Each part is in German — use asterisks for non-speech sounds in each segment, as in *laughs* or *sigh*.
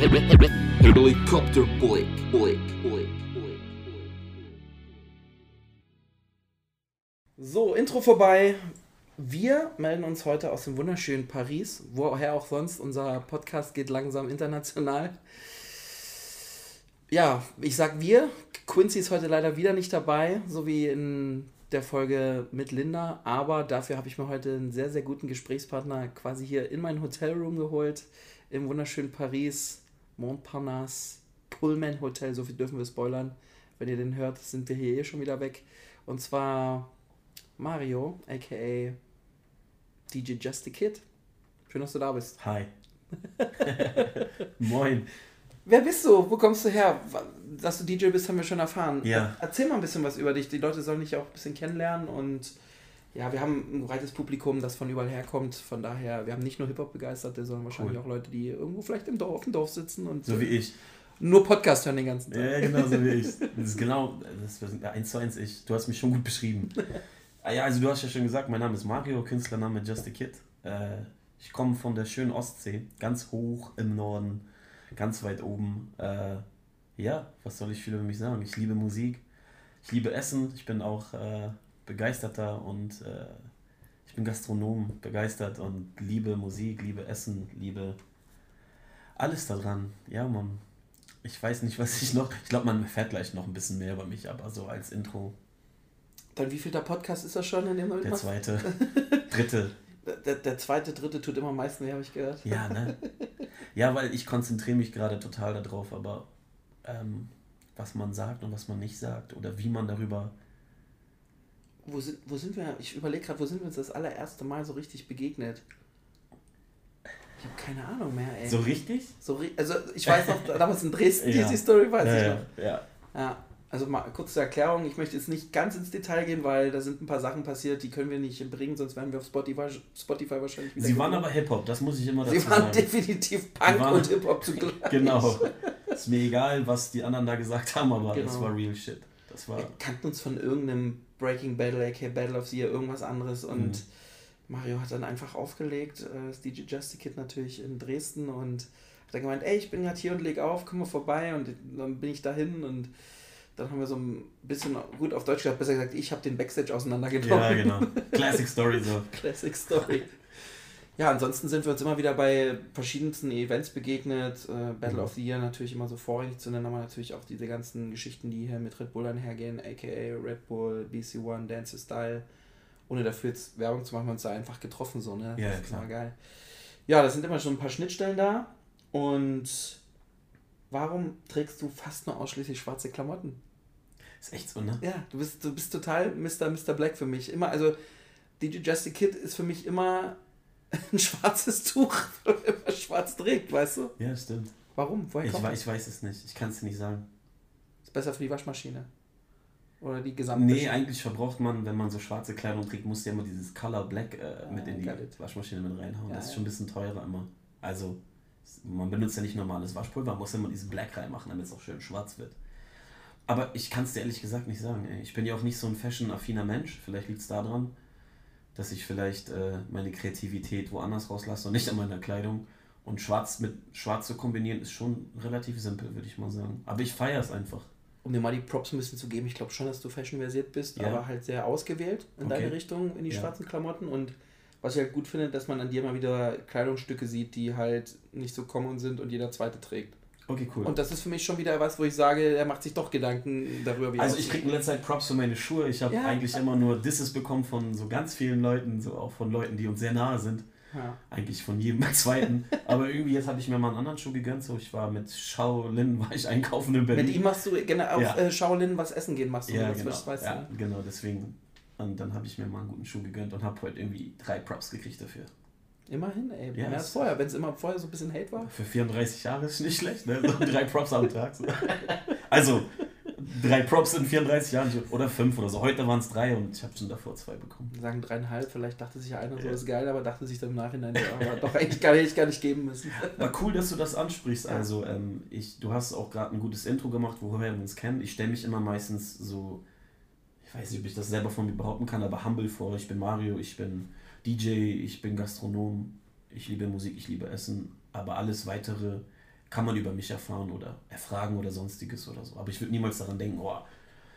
Helikopter Blick, Blick, Blick, Blick. So, Intro vorbei. Wir melden uns heute aus dem wunderschönen Paris, woher auch sonst. Unser Podcast geht langsam international. Ja, ich sag wir. Quincy ist heute leider wieder nicht dabei, so wie in der Folge mit Linda. Aber dafür habe ich mir heute einen sehr, sehr guten Gesprächspartner quasi hier in mein Hotelroom geholt. Im wunderschönen Paris, Montparnasse, Pullman Hotel. So viel dürfen wir spoilern. Wenn ihr den hört, sind wir hier eh schon wieder weg. Und zwar Mario, aka DJ Just a Kid. Schön, dass du da bist. Hi. *laughs* Moin. Wer bist du? Wo kommst du her? Dass du DJ bist, haben wir schon erfahren. Ja. Erzähl mal ein bisschen was über dich. Die Leute sollen dich auch ein bisschen kennenlernen und ja, wir haben ein breites Publikum, das von überall herkommt. Von daher, wir haben nicht nur Hip-Hop-Begeisterte, sondern wahrscheinlich Cool. auch Leute, die irgendwo vielleicht im Dorf, auf dem Dorf sitzen und So wie ich. nur Podcast hören den ganzen Tag. Ja, genau so wie ich. *laughs* Das ist genau, das ist eins zu eins ich. Du hast mich schon gut beschrieben. Ah Ja, also du hast ja schon gesagt, mein Name ist Mario, Künstlername Just a Kid. Äh, ich komme von der schönen Ostsee, ganz hoch im Norden, ganz weit oben. Äh, ja, was soll ich viel über mich sagen? Ich liebe Musik, ich liebe Essen, ich bin auch äh, begeisterter und äh, ich bin Gastronom, begeistert und liebe Musik, liebe Essen, liebe alles daran. Ja, Mann. Ich weiß nicht, was ich noch. Ich glaube, man erfährt gleich noch ein bisschen mehr über mich, aber so als Intro. Dann wie viel der Podcast ist das schon, in dem du Der zweite, *laughs* dritte. Der, der zweite, dritte tut immer am meisten weh, habe ich gehört. Ja, ne? Ja, weil ich konzentriere mich gerade total darauf, aber ähm, was man sagt und was man nicht sagt oder wie man darüber. Wo sind, wo sind wir? Ich überlege gerade, wo sind wir uns das allererste Mal so richtig begegnet? Ich habe keine Ahnung mehr, ey. So richtig? So, also ich weiß noch, damals in Dresden, Ja. diese Story weiß ja, ich noch. ja. Ja, also mal kurz zur Erklärung, ich möchte jetzt nicht ganz ins Detail gehen, weil da sind ein paar Sachen passiert, die können wir nicht bringen, sonst wären wir auf Spotify, Spotify wahrscheinlich wieder Sie waren aber Hip-Hop, das muss ich immer dazu Sie waren sagen. definitiv Punk waren- und Hip-Hop zugleich. Genau. Ist mir egal, was die anderen da gesagt haben, aber das Genau. war real shit. Das war. Wir kannten uns von irgendeinem Breaking Battle, aka Battle of the Year, irgendwas anderes und Mhm. Mario hat dann einfach aufgelegt, äh, das DJ Justy Kid natürlich in Dresden und hat dann gemeint, ey, ich bin gerade hier und leg auf, komm mal vorbei und dann bin ich dahin und dann haben wir so ein bisschen, gut auf Deutsch gesagt, besser gesagt, ich habe den Backstage auseinandergenommen. Ja, genau. *laughs* Classic Story so. Classic Story. Ja, ansonsten sind wir uns immer wieder bei verschiedensten Events begegnet. Äh, Battle Mhm. of the Year natürlich immer so vorrangig zu nennen, aber natürlich auch diese ganzen Geschichten, die hier mit Red Bull einhergehen, aka Red Bull, BC1, Dance Style. Ohne dafür jetzt Werbung zu machen, wir uns da einfach getroffen, so, ne? Ja, das ist klar. immer geil. Ja, da sind immer schon ein paar Schnittstellen da. Und warum trägst du fast nur ausschließlich schwarze Klamotten? Ist echt so, ne? Ja, du bist, du bist total Mr. Mr. Black für mich. Immer, also DJ Justy Kid ist für mich immer *laughs* ein schwarzes Tuch, *laughs* man immer schwarz trägt, weißt du? Ja, stimmt. Warum? Woher Ich, kommt wei- das? ich weiß es nicht. Ich kann es dir nicht sagen. Ist besser für die Waschmaschine. Oder die gesamte. Nee, eigentlich verbraucht man, wenn man so schwarze Kleidung trägt, muss ja immer dieses Color Black äh, mit Ah, in die it. Waschmaschine mit reinhauen. Ja, das ist ja. schon ein bisschen teurer immer. Also, man benutzt ja nicht normales Waschpulver, man muss immer diesen Black reinmachen, damit es auch schön schwarz wird. Aber ich kann es dir ehrlich gesagt nicht sagen. Ey. Ich bin ja auch nicht so ein fashion-affiner Mensch. Vielleicht liegt es daran, dass ich vielleicht äh, meine Kreativität woanders rauslasse und nicht an meiner Kleidung. Und schwarz mit schwarz zu kombinieren ist schon relativ simpel, würde ich mal sagen. Aber ich feiere es einfach. Um dir mal die Props ein bisschen zu geben, ich glaube schon, dass du fashionversiert bist, Ja. aber halt sehr ausgewählt in Okay. deine Richtung, in die Ja. schwarzen Klamotten. Und was ich halt gut finde, dass man an dir mal wieder Kleidungsstücke sieht, die halt nicht so common sind und jeder zweite trägt. Okay, cool. Und das ist für mich schon wieder was, wo ich sage, er macht sich doch Gedanken darüber, wie er Also ich kriege in letzter Zeit Props für meine Schuhe. Ich habe Ja. eigentlich immer nur Disses bekommen von so ganz vielen Leuten, so auch von Leuten, die uns sehr nahe sind. Ja. Eigentlich von jedem *laughs* zweiten. Aber irgendwie jetzt habe ich mir mal einen anderen Schuh gegönnt. So, ich war mit Shaolin, *laughs* war ich einkaufen in Berlin. Mit ihm machst du gerne auf Ja. äh, Shaolin was essen gehen, machst du ja, genau. weißt ja, du. genau, deswegen. Und dann habe ich mir mal einen guten Schuh gegönnt und habe heute irgendwie drei Props gekriegt dafür. Immerhin, ey. Ja, mehr das- als vorher. Wenn es immer vorher so ein bisschen Hate war. Für 34 Jahre ist nicht schlecht, ne? So drei Props am Tag. So. Also, drei Props in 34 Jahren oder fünf oder so. Heute waren es drei und ich habe schon davor zwei bekommen. Sagen dreieinhalb, vielleicht dachte sich einer so, Ja. ist geil, aber dachte sich dann im Nachhinein, ja, aber doch eigentlich gar nicht, gar nicht geben müssen. War cool, dass du das ansprichst. Ja. Also, ähm, ich, du hast auch gerade ein gutes Intro gemacht, woher wir uns kennen. Ich stelle mich immer meistens so, ich weiß nicht, ob ich das selber von mir behaupten kann, aber humble vor. Ich bin Mario, ich bin DJ, ich bin Gastronom, ich liebe Musik, ich liebe Essen, aber alles weitere kann man über mich erfahren oder erfragen oder sonstiges oder so. Aber ich würde niemals daran denken, oh,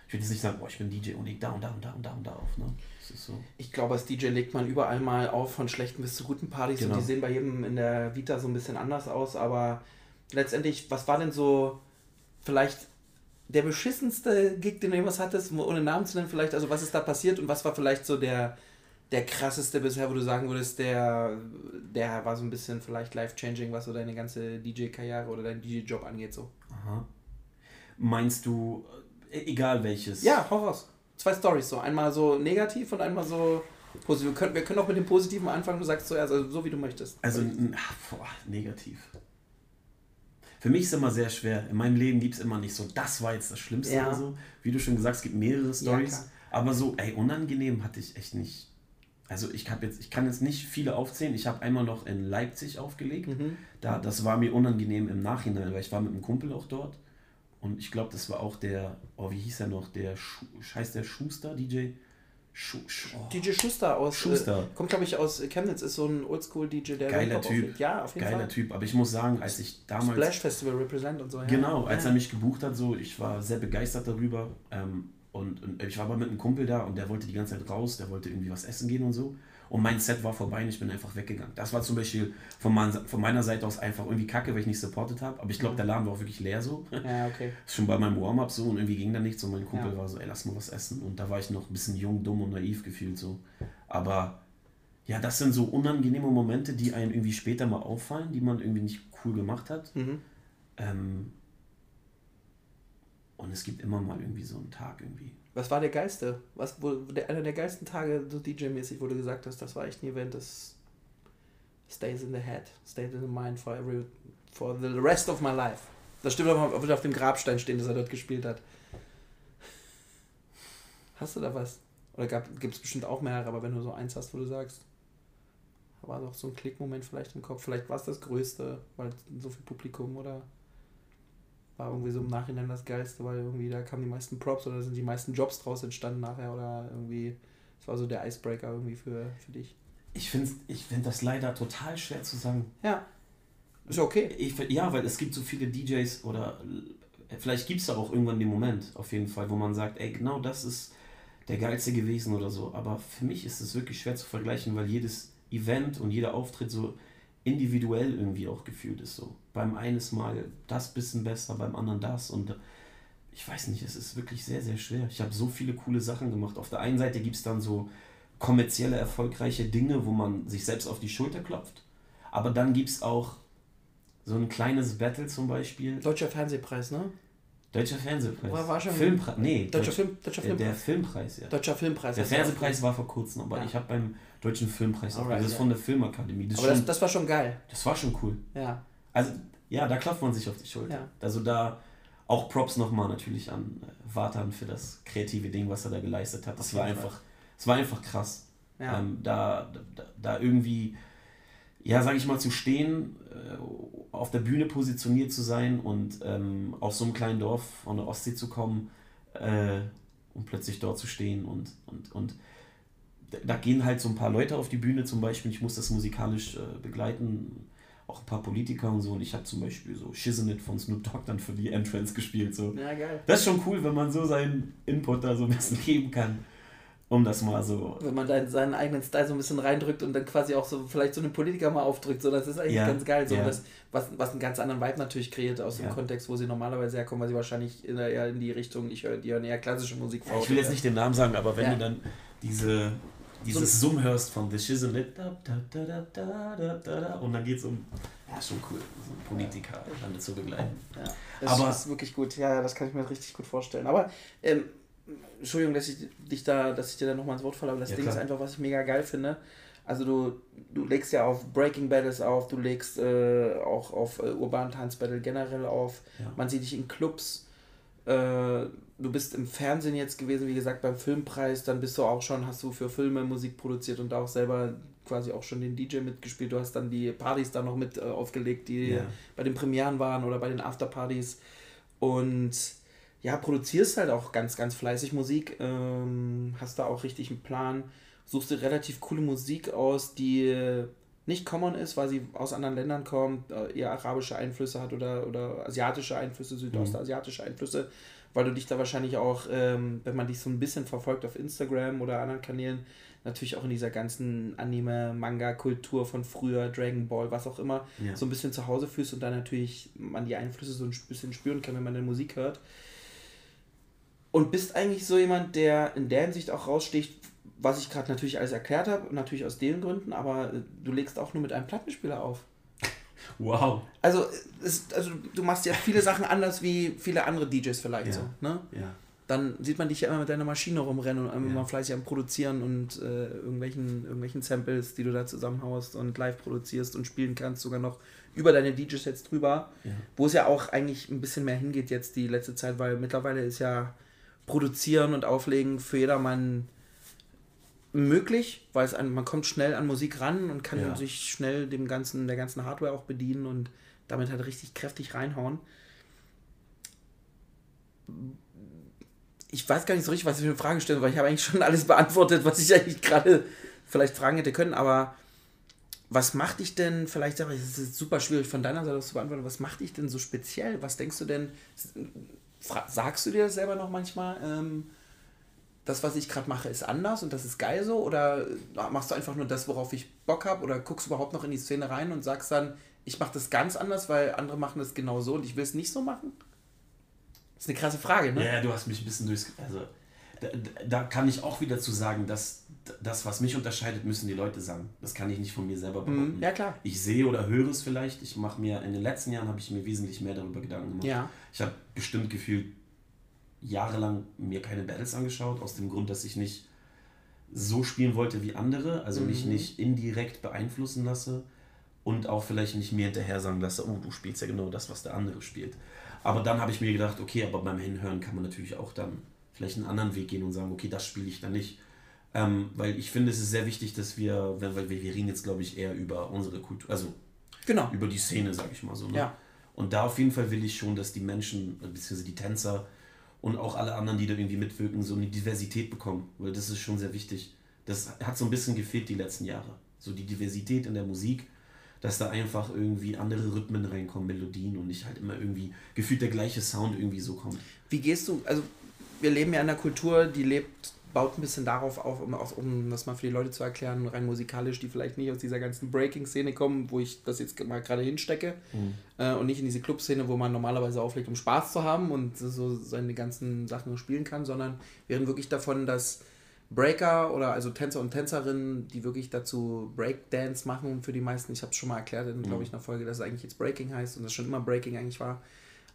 ich würde jetzt nicht sagen, oh, ich bin DJ und leg da und da und da und da und da auf. Ne? So. Ich glaube, als DJ legt man überall mal auf, von schlechten bis zu guten Partys Genau. und die sehen bei jedem in der Vita so ein bisschen anders aus, aber letztendlich, was war denn so vielleicht der beschissenste Gig, den du jemals hattest, ohne Namen zu nennen vielleicht, also was ist da passiert und was war vielleicht so der, der krasseste bisher, wo du sagen würdest, der, der war so ein bisschen vielleicht life-changing, was so deine ganze DJ-Karriere oder dein DJ-Job angeht so? Aha. Meinst du, äh, egal welches? Ja, hau raus. Zwei Stories so. Einmal so negativ und einmal so positiv. Wir können, wir können auch mit dem Positiven anfangen. Du sagst zuerst, also so wie du möchtest. Also, n- ach, boah, negativ. Für mich ist immer sehr schwer. In meinem Leben gibt es immer nicht so, das war jetzt das Schlimmste Ja. oder so. Wie du schon gesagt hast, es gibt mehrere Stories. klar. aber so, ey, unangenehm hatte ich echt nicht. Also ich habe jetzt, ich kann jetzt nicht viele aufzählen. Ich habe einmal noch in Leipzig aufgelegt. Mhm. Da, das war mir unangenehm im Nachhinein, weil ich war mit einem Kumpel auch dort. Und ich glaube, das war auch der, oh, wie hieß er noch? Der Schu heißt der Schuster, DJ? Schu Schu oh, DJ Schuster aus. Schuster. Äh, kommt, glaube ich, aus Chemnitz, ist so ein Oldschool-DJ, der Geiler Typ. auflegt. Ja, auf jeden Geiler Fall. Typ. Aber ich muss sagen, als ich damals. Splash Festival Represent und so. Ja. Genau, als ja. er mich gebucht hat, so, ich war sehr begeistert darüber. Ähm, und, und ich war aber mit einem Kumpel da und der wollte die ganze Zeit raus, der wollte irgendwie was essen gehen und so. Und mein Set war vorbei und ich bin einfach weggegangen. Das war zum Beispiel von, mein, von meiner Seite aus einfach irgendwie kacke, weil ich nicht supportet habe. Aber ich glaube, der Laden war auch wirklich leer so. Ja, okay. *laughs* Schon bei meinem Warm-up so und irgendwie ging da nichts. Und mein Kumpel Ja. war so, ey, lass mal was essen. Und da war ich noch ein bisschen jung, dumm und naiv gefühlt so. Aber ja, das sind so unangenehme Momente, die einem irgendwie später mal auffallen, die man irgendwie nicht cool gemacht hat. Mhm. Ähm, und es gibt immer mal irgendwie so einen Tag irgendwie. Was war der geilste? Was, wo, der, einer der geilsten Tage, so DJ-mäßig, wo du gesagt hast, das war echt ein Event, das stays in the head, stays in the mind for, every, for the rest of my life. Das stimmt aber wird auf dem Grabstein stehen, dass er dort gespielt hat. Hast du da was? Oder gibt es bestimmt auch mehrere, aber wenn du so eins hast, wo du sagst, war doch so ein Klickmoment vielleicht im Kopf, vielleicht war es das Größte, weil so viel Publikum oder war irgendwie so im Nachhinein das Geilste, weil irgendwie da kamen die meisten Props oder sind die meisten Jobs draus entstanden nachher oder irgendwie, das war so der Icebreaker irgendwie für, für dich. Ich finde ich find das leider total schwer zu sagen. Ja. Ist ja okay. Ich, ja, weil es gibt so viele DJs oder vielleicht gibt es da auch irgendwann den Moment, auf jeden Fall, wo man sagt, ey, genau das ist der geilste gewesen oder so. Aber für mich ist es wirklich schwer zu vergleichen, weil jedes Event und jeder Auftritt so individuell irgendwie auch gefühlt ist. So. Beim eines Mal das bisschen besser, beim anderen das und ich weiß nicht, es ist wirklich sehr, sehr schwer. Ich habe so viele coole Sachen gemacht. Auf der einen Seite gibt es dann so kommerzielle, erfolgreiche Dinge, wo man sich selbst auf die Schulter klopft. Aber dann gibt es auch so ein kleines Battle zum Beispiel. Deutscher Fernsehpreis, ne? Deutscher Fernsehpreis. War- war schon- Filmpreis. Nee, Deutscher, Deutsch- Film, Deutscher der, der Filmpreis. Filmpreis, ja. Deutscher Filmpreis. Der der Fernsehpreis war vor kurzem, aber Ja. ich habe beim Deutschen Filmpreis. Alright, das ist ja. von der Filmakademie. Das, Aber ist das, schon, das war schon geil. das war schon cool. Ja. Also, ja, da klopft man sich auf die Schulter. Ja. Also da auch Props nochmal natürlich an äh, Vatan für das kreative Ding, was er da geleistet hat. Das war einfach, es war einfach krass. Ja. Ähm, da, da, da irgendwie, ja, sage ich mal, zu stehen, äh, auf der Bühne positioniert zu sein und ähm, aus so einem kleinen Dorf von der Ostsee zu kommen äh, und plötzlich dort zu stehen und, und, und da- gehen halt so ein paar Leute auf die Bühne zum Beispiel. Ich muss das musikalisch äh, begleiten, auch ein paar Politiker und so. Und ich habe zum Beispiel so Shiznit von Snoop Dogg dann für die Entrance gespielt. So. ja, geil. Das ist schon cool, wenn man so seinen Input da so ein bisschen geben kann, um das mal so Wenn man da seinen eigenen Style so ein bisschen reindrückt und dann quasi auch so vielleicht so einen Politiker mal aufdrückt, so das ist eigentlich Ja, ganz geil. So, ja. das, was, was einen ganz anderen Vibe natürlich kreiert aus dem Ja. Kontext, wo sie normalerweise herkommen, weil sie wahrscheinlich in, eher in die Richtung, ich höre, die hören eher klassische Musik Ja, ich will jetzt nicht den Namen sagen, aber wenn du dann diese, dieses Summ hörst von The Shiznit da, da, da, da, da, da, da, da, und dann geht es um, ja, schon cool, so einen Politiker damit zu begleiten. Ja, das Aber- ist wirklich gut. Ja, ja, das kann ich mir richtig gut vorstellen. Aber, ähm, Entschuldigung, dass ich dich da, dass ich dir da nochmal ins Wort falle, aber das Ja, Ding klar. ist einfach, was ich mega geil finde. Also du, du legst ja auf Breaking Battles auf, du legst äh, auch auf äh, urbanen Tanzbattle generell auf. Ja. Man sieht dich in Clubs. Äh, du bist im Fernsehen jetzt gewesen, wie gesagt, beim Filmpreis. Dann bist du auch schon, hast du für Filme Musik produziert und auch selber quasi auch schon den DJ mitgespielt. Du hast dann die Partys da noch mit äh, aufgelegt, die Ja. bei den Premieren waren oder bei den Afterpartys. Und ja, produzierst halt auch ganz, ganz fleißig Musik. Ähm, hast da auch richtig einen Plan. Suchst dir relativ coole Musik aus, die nicht common ist, weil sie aus anderen Ländern kommt, äh, eher arabische Einflüsse hat oder, oder asiatische Einflüsse, südostasiatische Einflüsse, weil du dich da wahrscheinlich auch, ähm, wenn man dich so ein bisschen verfolgt auf Instagram oder anderen Kanälen, natürlich auch in dieser ganzen Anime-Manga-Kultur von früher, Dragon Ball, was auch immer, Ja. so ein bisschen zu Hause fühlst und dann natürlich man die Einflüsse so ein bisschen spüren kann, wenn man deine Musik hört. Und bist eigentlich so jemand, der in der Hinsicht auch raussticht, was ich gerade natürlich alles erklärt habe, natürlich aus den Gründen, aber äh, du legst auch nur mit einem Plattenspieler auf. Wow. Also, es, also du machst ja viele Sachen anders wie viele andere DJs vielleicht Ja. so. Ne? Ja. Dann sieht man dich ja immer mit deiner Maschine rumrennen und immer Ja. fleißig am Produzieren und äh, irgendwelchen, irgendwelchen Samples, die du da zusammenhaust und live produzierst und spielen kannst, sogar noch über deine DJ-Sets drüber. Ja. Wo es ja auch eigentlich ein bisschen mehr hingeht jetzt die letzte Zeit, weil mittlerweile ist ja Produzieren und Auflegen für jedermann möglich, weil es ein, man kommt schnell an Musik ran und kann Ja. sich schnell dem ganzen, der ganzen Hardware auch bedienen und damit halt richtig kräftig reinhauen. Ich weiß gar nicht so richtig, was ich für eine Frage stelle, weil ich habe eigentlich schon *laughs* alles beantwortet, was ich eigentlich gerade vielleicht fragen hätte können, aber was macht dich denn, vielleicht sage ich, es ist super schwierig von deiner Seite aus zu beantworten, was macht dich denn so speziell? Was denkst du denn, sagst du dir das selber noch manchmal, ähm, das, was ich gerade mache, ist anders und das ist geil so? Oder machst du einfach nur das, worauf ich Bock habe? Oder guckst du überhaupt noch in die Szene rein und sagst dann, ich mache das ganz anders, weil andere machen das genau so und ich will es nicht so machen? Das ist eine krasse Frage, ne? Ja, du hast mich ein bisschen durchs. Also, da, da kann ich auch wieder zu sagen, dass das, was mich unterscheidet, müssen die Leute sagen. Das kann ich nicht von mir selber behaupten. Mhm. Ja, klar. Ich sehe oder höre es vielleicht. Ich mache mir in den letzten Jahren habe ich mir wesentlich mehr darüber Gedanken gemacht. Ja. Ich habe bestimmt gefühlt jahrelang mir keine Battles angeschaut, aus dem Grund, dass ich nicht so spielen wollte wie andere, also mich Mhm. nicht indirekt beeinflussen lasse und auch vielleicht nicht mir hinterher sagen lasse, oh, du spielst ja genau das, was der andere spielt. Aber dann habe ich mir gedacht, okay, aber beim Hinhören kann man natürlich auch dann vielleicht einen anderen Weg gehen und sagen, okay, das spiele ich dann nicht. Ähm, weil ich finde, es ist sehr wichtig, dass wir, weil wir, wir reden jetzt, glaube ich, eher über unsere Kultur, also Genau. über die Szene, sag ich mal so. Ne? Ja. Und da auf jeden Fall will ich schon, dass die Menschen, beziehungsweise die Tänzer und auch alle anderen, die da irgendwie mitwirken, so eine Diversität bekommen. Weil das ist schon sehr wichtig. Das hat so ein bisschen gefehlt die letzten Jahre. So die Diversität in der Musik, dass da einfach irgendwie andere Rhythmen reinkommen, Melodien und nicht halt immer irgendwie gefühlt der gleiche Sound irgendwie so kommt. Wie gehst du, also wir leben ja in einer Kultur, die lebt, baut ein bisschen darauf auf, um, auf, um das mal für die Leute zu erklären, rein musikalisch, die vielleicht nicht aus dieser ganzen Breaking-Szene kommen, wo ich das jetzt mal gerade hinstecke äh, und nicht in diese Club-Szene, wo man normalerweise auflegt, um Spaß zu haben und so seine ganzen Sachen spielen kann, sondern wir reden wirklich davon, dass Breaker oder also Tänzer und Tänzerinnen, die wirklich dazu Breakdance machen, für die meisten, ich habe es schon mal erklärt in, glaube ich, einer Folge, dass es eigentlich jetzt Breaking heißt und das schon immer Breaking eigentlich war,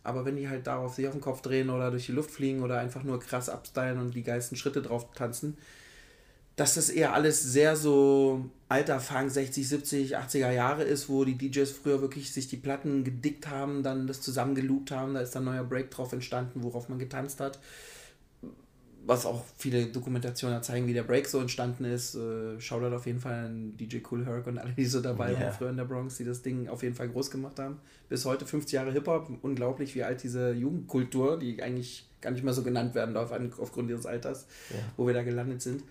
aber wenn die halt darauf sich auf den Kopf drehen oder durch die Luft fliegen oder einfach nur krass abstylen und die geilsten Schritte drauf tanzen, dass das eher alles sehr so alter Fang 60, 70, 80er Jahre ist, wo die DJs früher wirklich sich die Platten gedickt haben, dann das zusammengeloopt haben, da ist dann neuer Break drauf entstanden, worauf man getanzt hat. Was auch viele Dokumentationen ja zeigen, wie der Break so entstanden ist. Äh, Shoutout auf jeden Fall an DJ Cool Herc und alle, die so dabei Ja. waren früher in der Bronx, die das Ding auf jeden Fall groß gemacht haben. Bis heute 50 Jahre Hip-Hop. Unglaublich, wie alt diese Jugendkultur, die eigentlich gar nicht mehr so genannt werden darf aufgrund ihres Alters, wo wir da gelandet sind.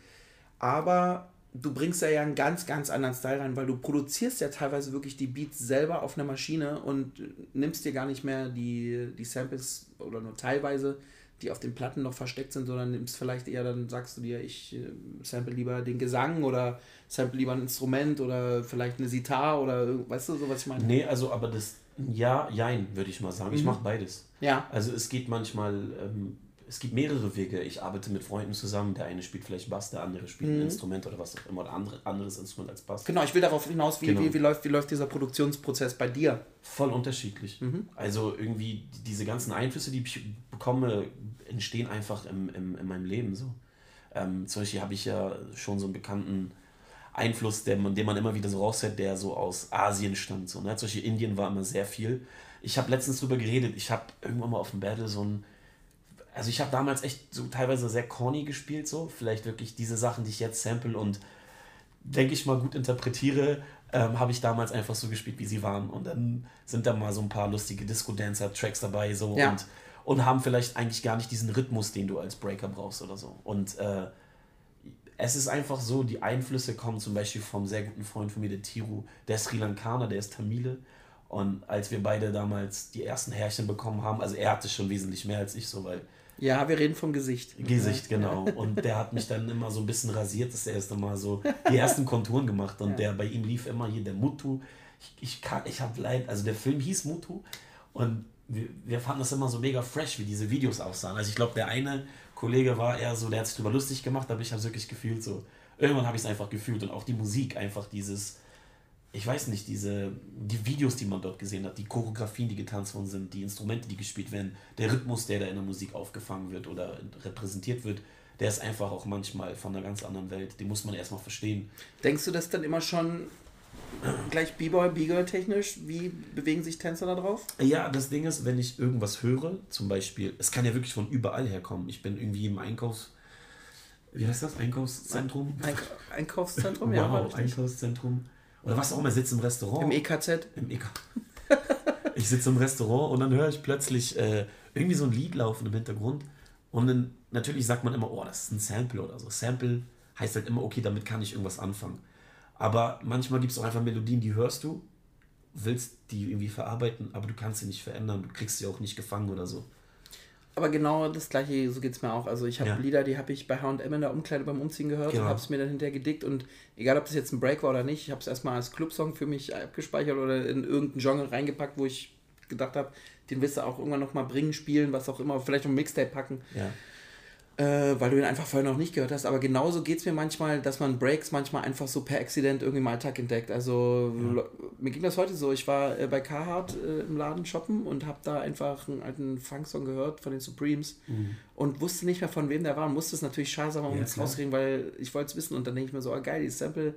Aber du bringst da ja einen ganz, ganz anderen Style rein, weil du produzierst ja teilweise wirklich die Beats selber auf einer Maschine und nimmst dir gar nicht mehr die, die Samples oder nur teilweise, die auf den Platten noch versteckt sind, sondern nimmst vielleicht eher, dann sagst du dir, ich äh, sample lieber den Gesang oder sample lieber ein Instrument oder vielleicht eine Sitar oder weißt du so, was ich meine? Nee, also aber das, ja, jein, würde ich mal sagen. Ich Mhm. mache beides. Ja, Also es geht manchmal, ähm, es gibt mehrere Wege. Ich arbeite mit Freunden zusammen. Der eine spielt vielleicht Bass, der andere spielt ein Mhm. Instrument oder was auch immer, oder andere, anderes Instrument als Bass. genau, ich will darauf hinaus, wie, Genau. wie, wie, läuft, wie läuft dieser Produktionsprozess bei dir? Voll unterschiedlich. Mhm. Also irgendwie die- diese ganzen Einflüsse, die ich bekomme, entstehen einfach im, im, in meinem Leben so. Ähm, zum Beispiel habe ich ja schon so einen bekannten Einfluss, der man, den man immer wieder so raushört, der so aus Asien stammt. So, ne? Zum Beispiel Indien war immer sehr viel. Ich habe letztens drüber geredet, ich habe irgendwann mal auf dem Battle so ein also ich habe damals echt so teilweise sehr corny gespielt, so. Vielleicht wirklich diese Sachen, die ich jetzt sample und denke ich mal gut interpretiere, ähm, habe ich damals einfach so gespielt, wie sie waren. Und dann sind da mal so ein paar lustige Disco-Dancer-Tracks dabei, so Ja. und, und haben vielleicht eigentlich gar nicht diesen Rhythmus, den du als Breaker brauchst oder so. Und äh, es ist einfach so, die Einflüsse kommen zum Beispiel vom sehr guten Freund von mir, der Tiru, der ist Sri Lankaner, der ist Tamile. Und als wir beide damals die ersten Härchen bekommen haben, also er hatte schon wesentlich mehr als ich so, weil. Ja, wir reden vom Gesicht. Gesicht, genau. Und der hat mich dann immer so ein bisschen rasiert, das erste Mal so die *laughs* ersten Konturen gemacht. Und ja. der bei ihm lief immer hier der Mutu. Ich, ich, kann, ich habe leid, also der Film hieß Mutu und wir, wir fanden das immer so mega fresh, wie diese Videos aussahen. Also ich glaube, der eine Kollege war eher so, der hat sich drüber lustig gemacht, aber ich habe es wirklich gefühlt so. Irgendwann habe ich es einfach gefühlt und auch die Musik, einfach dieses, ich weiß nicht, diese, die Videos, die man dort gesehen hat, die Choreografien, die getanzt worden sind, die Instrumente, die gespielt werden, der Rhythmus, der da in der Musik aufgefangen wird oder repräsentiert wird, der ist einfach auch manchmal von einer ganz anderen Welt. Den muss man erstmal verstehen. Denkst du das dann immer schon gleich B-Boy, B-Girl technisch? Wie bewegen sich Tänzer da drauf? Ja, das Ding ist, wenn ich irgendwas höre, zum Beispiel, es kann ja wirklich von überall herkommen. Ich bin irgendwie im Einkaufs... Wie heißt das? Einkaufszentrum? Eink Einkaufszentrum, wow, ja. Einkaufszentrum. Oder was auch immer, sitze im Restaurant. Im EKZ? Im EK. *laughs* ich sitze im Restaurant und dann höre ich plötzlich äh, irgendwie so ein Lied laufen im Hintergrund. Und dann natürlich sagt man immer, oh, das ist ein Sample oder so. Sample heißt halt immer, okay, damit kann ich irgendwas anfangen. Aber manchmal gibt es auch einfach Melodien, die hörst du, willst die irgendwie verarbeiten, aber du kannst sie nicht verändern, du kriegst sie auch nicht gefangen oder so. Aber genau das gleiche, so geht es mir auch. Also ich habe ja. Lieder, die habe ich bei H&M in der Umkleide beim Umziehen gehört genau. und habe es mir dann hinterher gedickt und egal, ob das jetzt ein Break war oder nicht, ich habe es erstmal als Clubsong für mich abgespeichert oder in irgendein Genre reingepackt, wo ich gedacht habe, den willst du auch irgendwann nochmal bringen, spielen, was auch immer, vielleicht ein Mixtape packen. Ja äh, weil du ihn einfach vorher noch nicht gehört hast. Aber genauso geht es mir manchmal, dass man Breaks manchmal einfach so per Accident irgendwie im Alltag entdeckt. Also ja. mir ging das heute so. Ich war äh, bei Carhartt äh, im Laden shoppen und habe da einfach einen alten Funksong gehört von den Supremes mhm. und wusste nicht mehr von wem der war und musste es natürlich scheiße mal ja, rauskriegen, weil ich wollte es wissen. Und dann denke ich mir so, oh geil, die Sample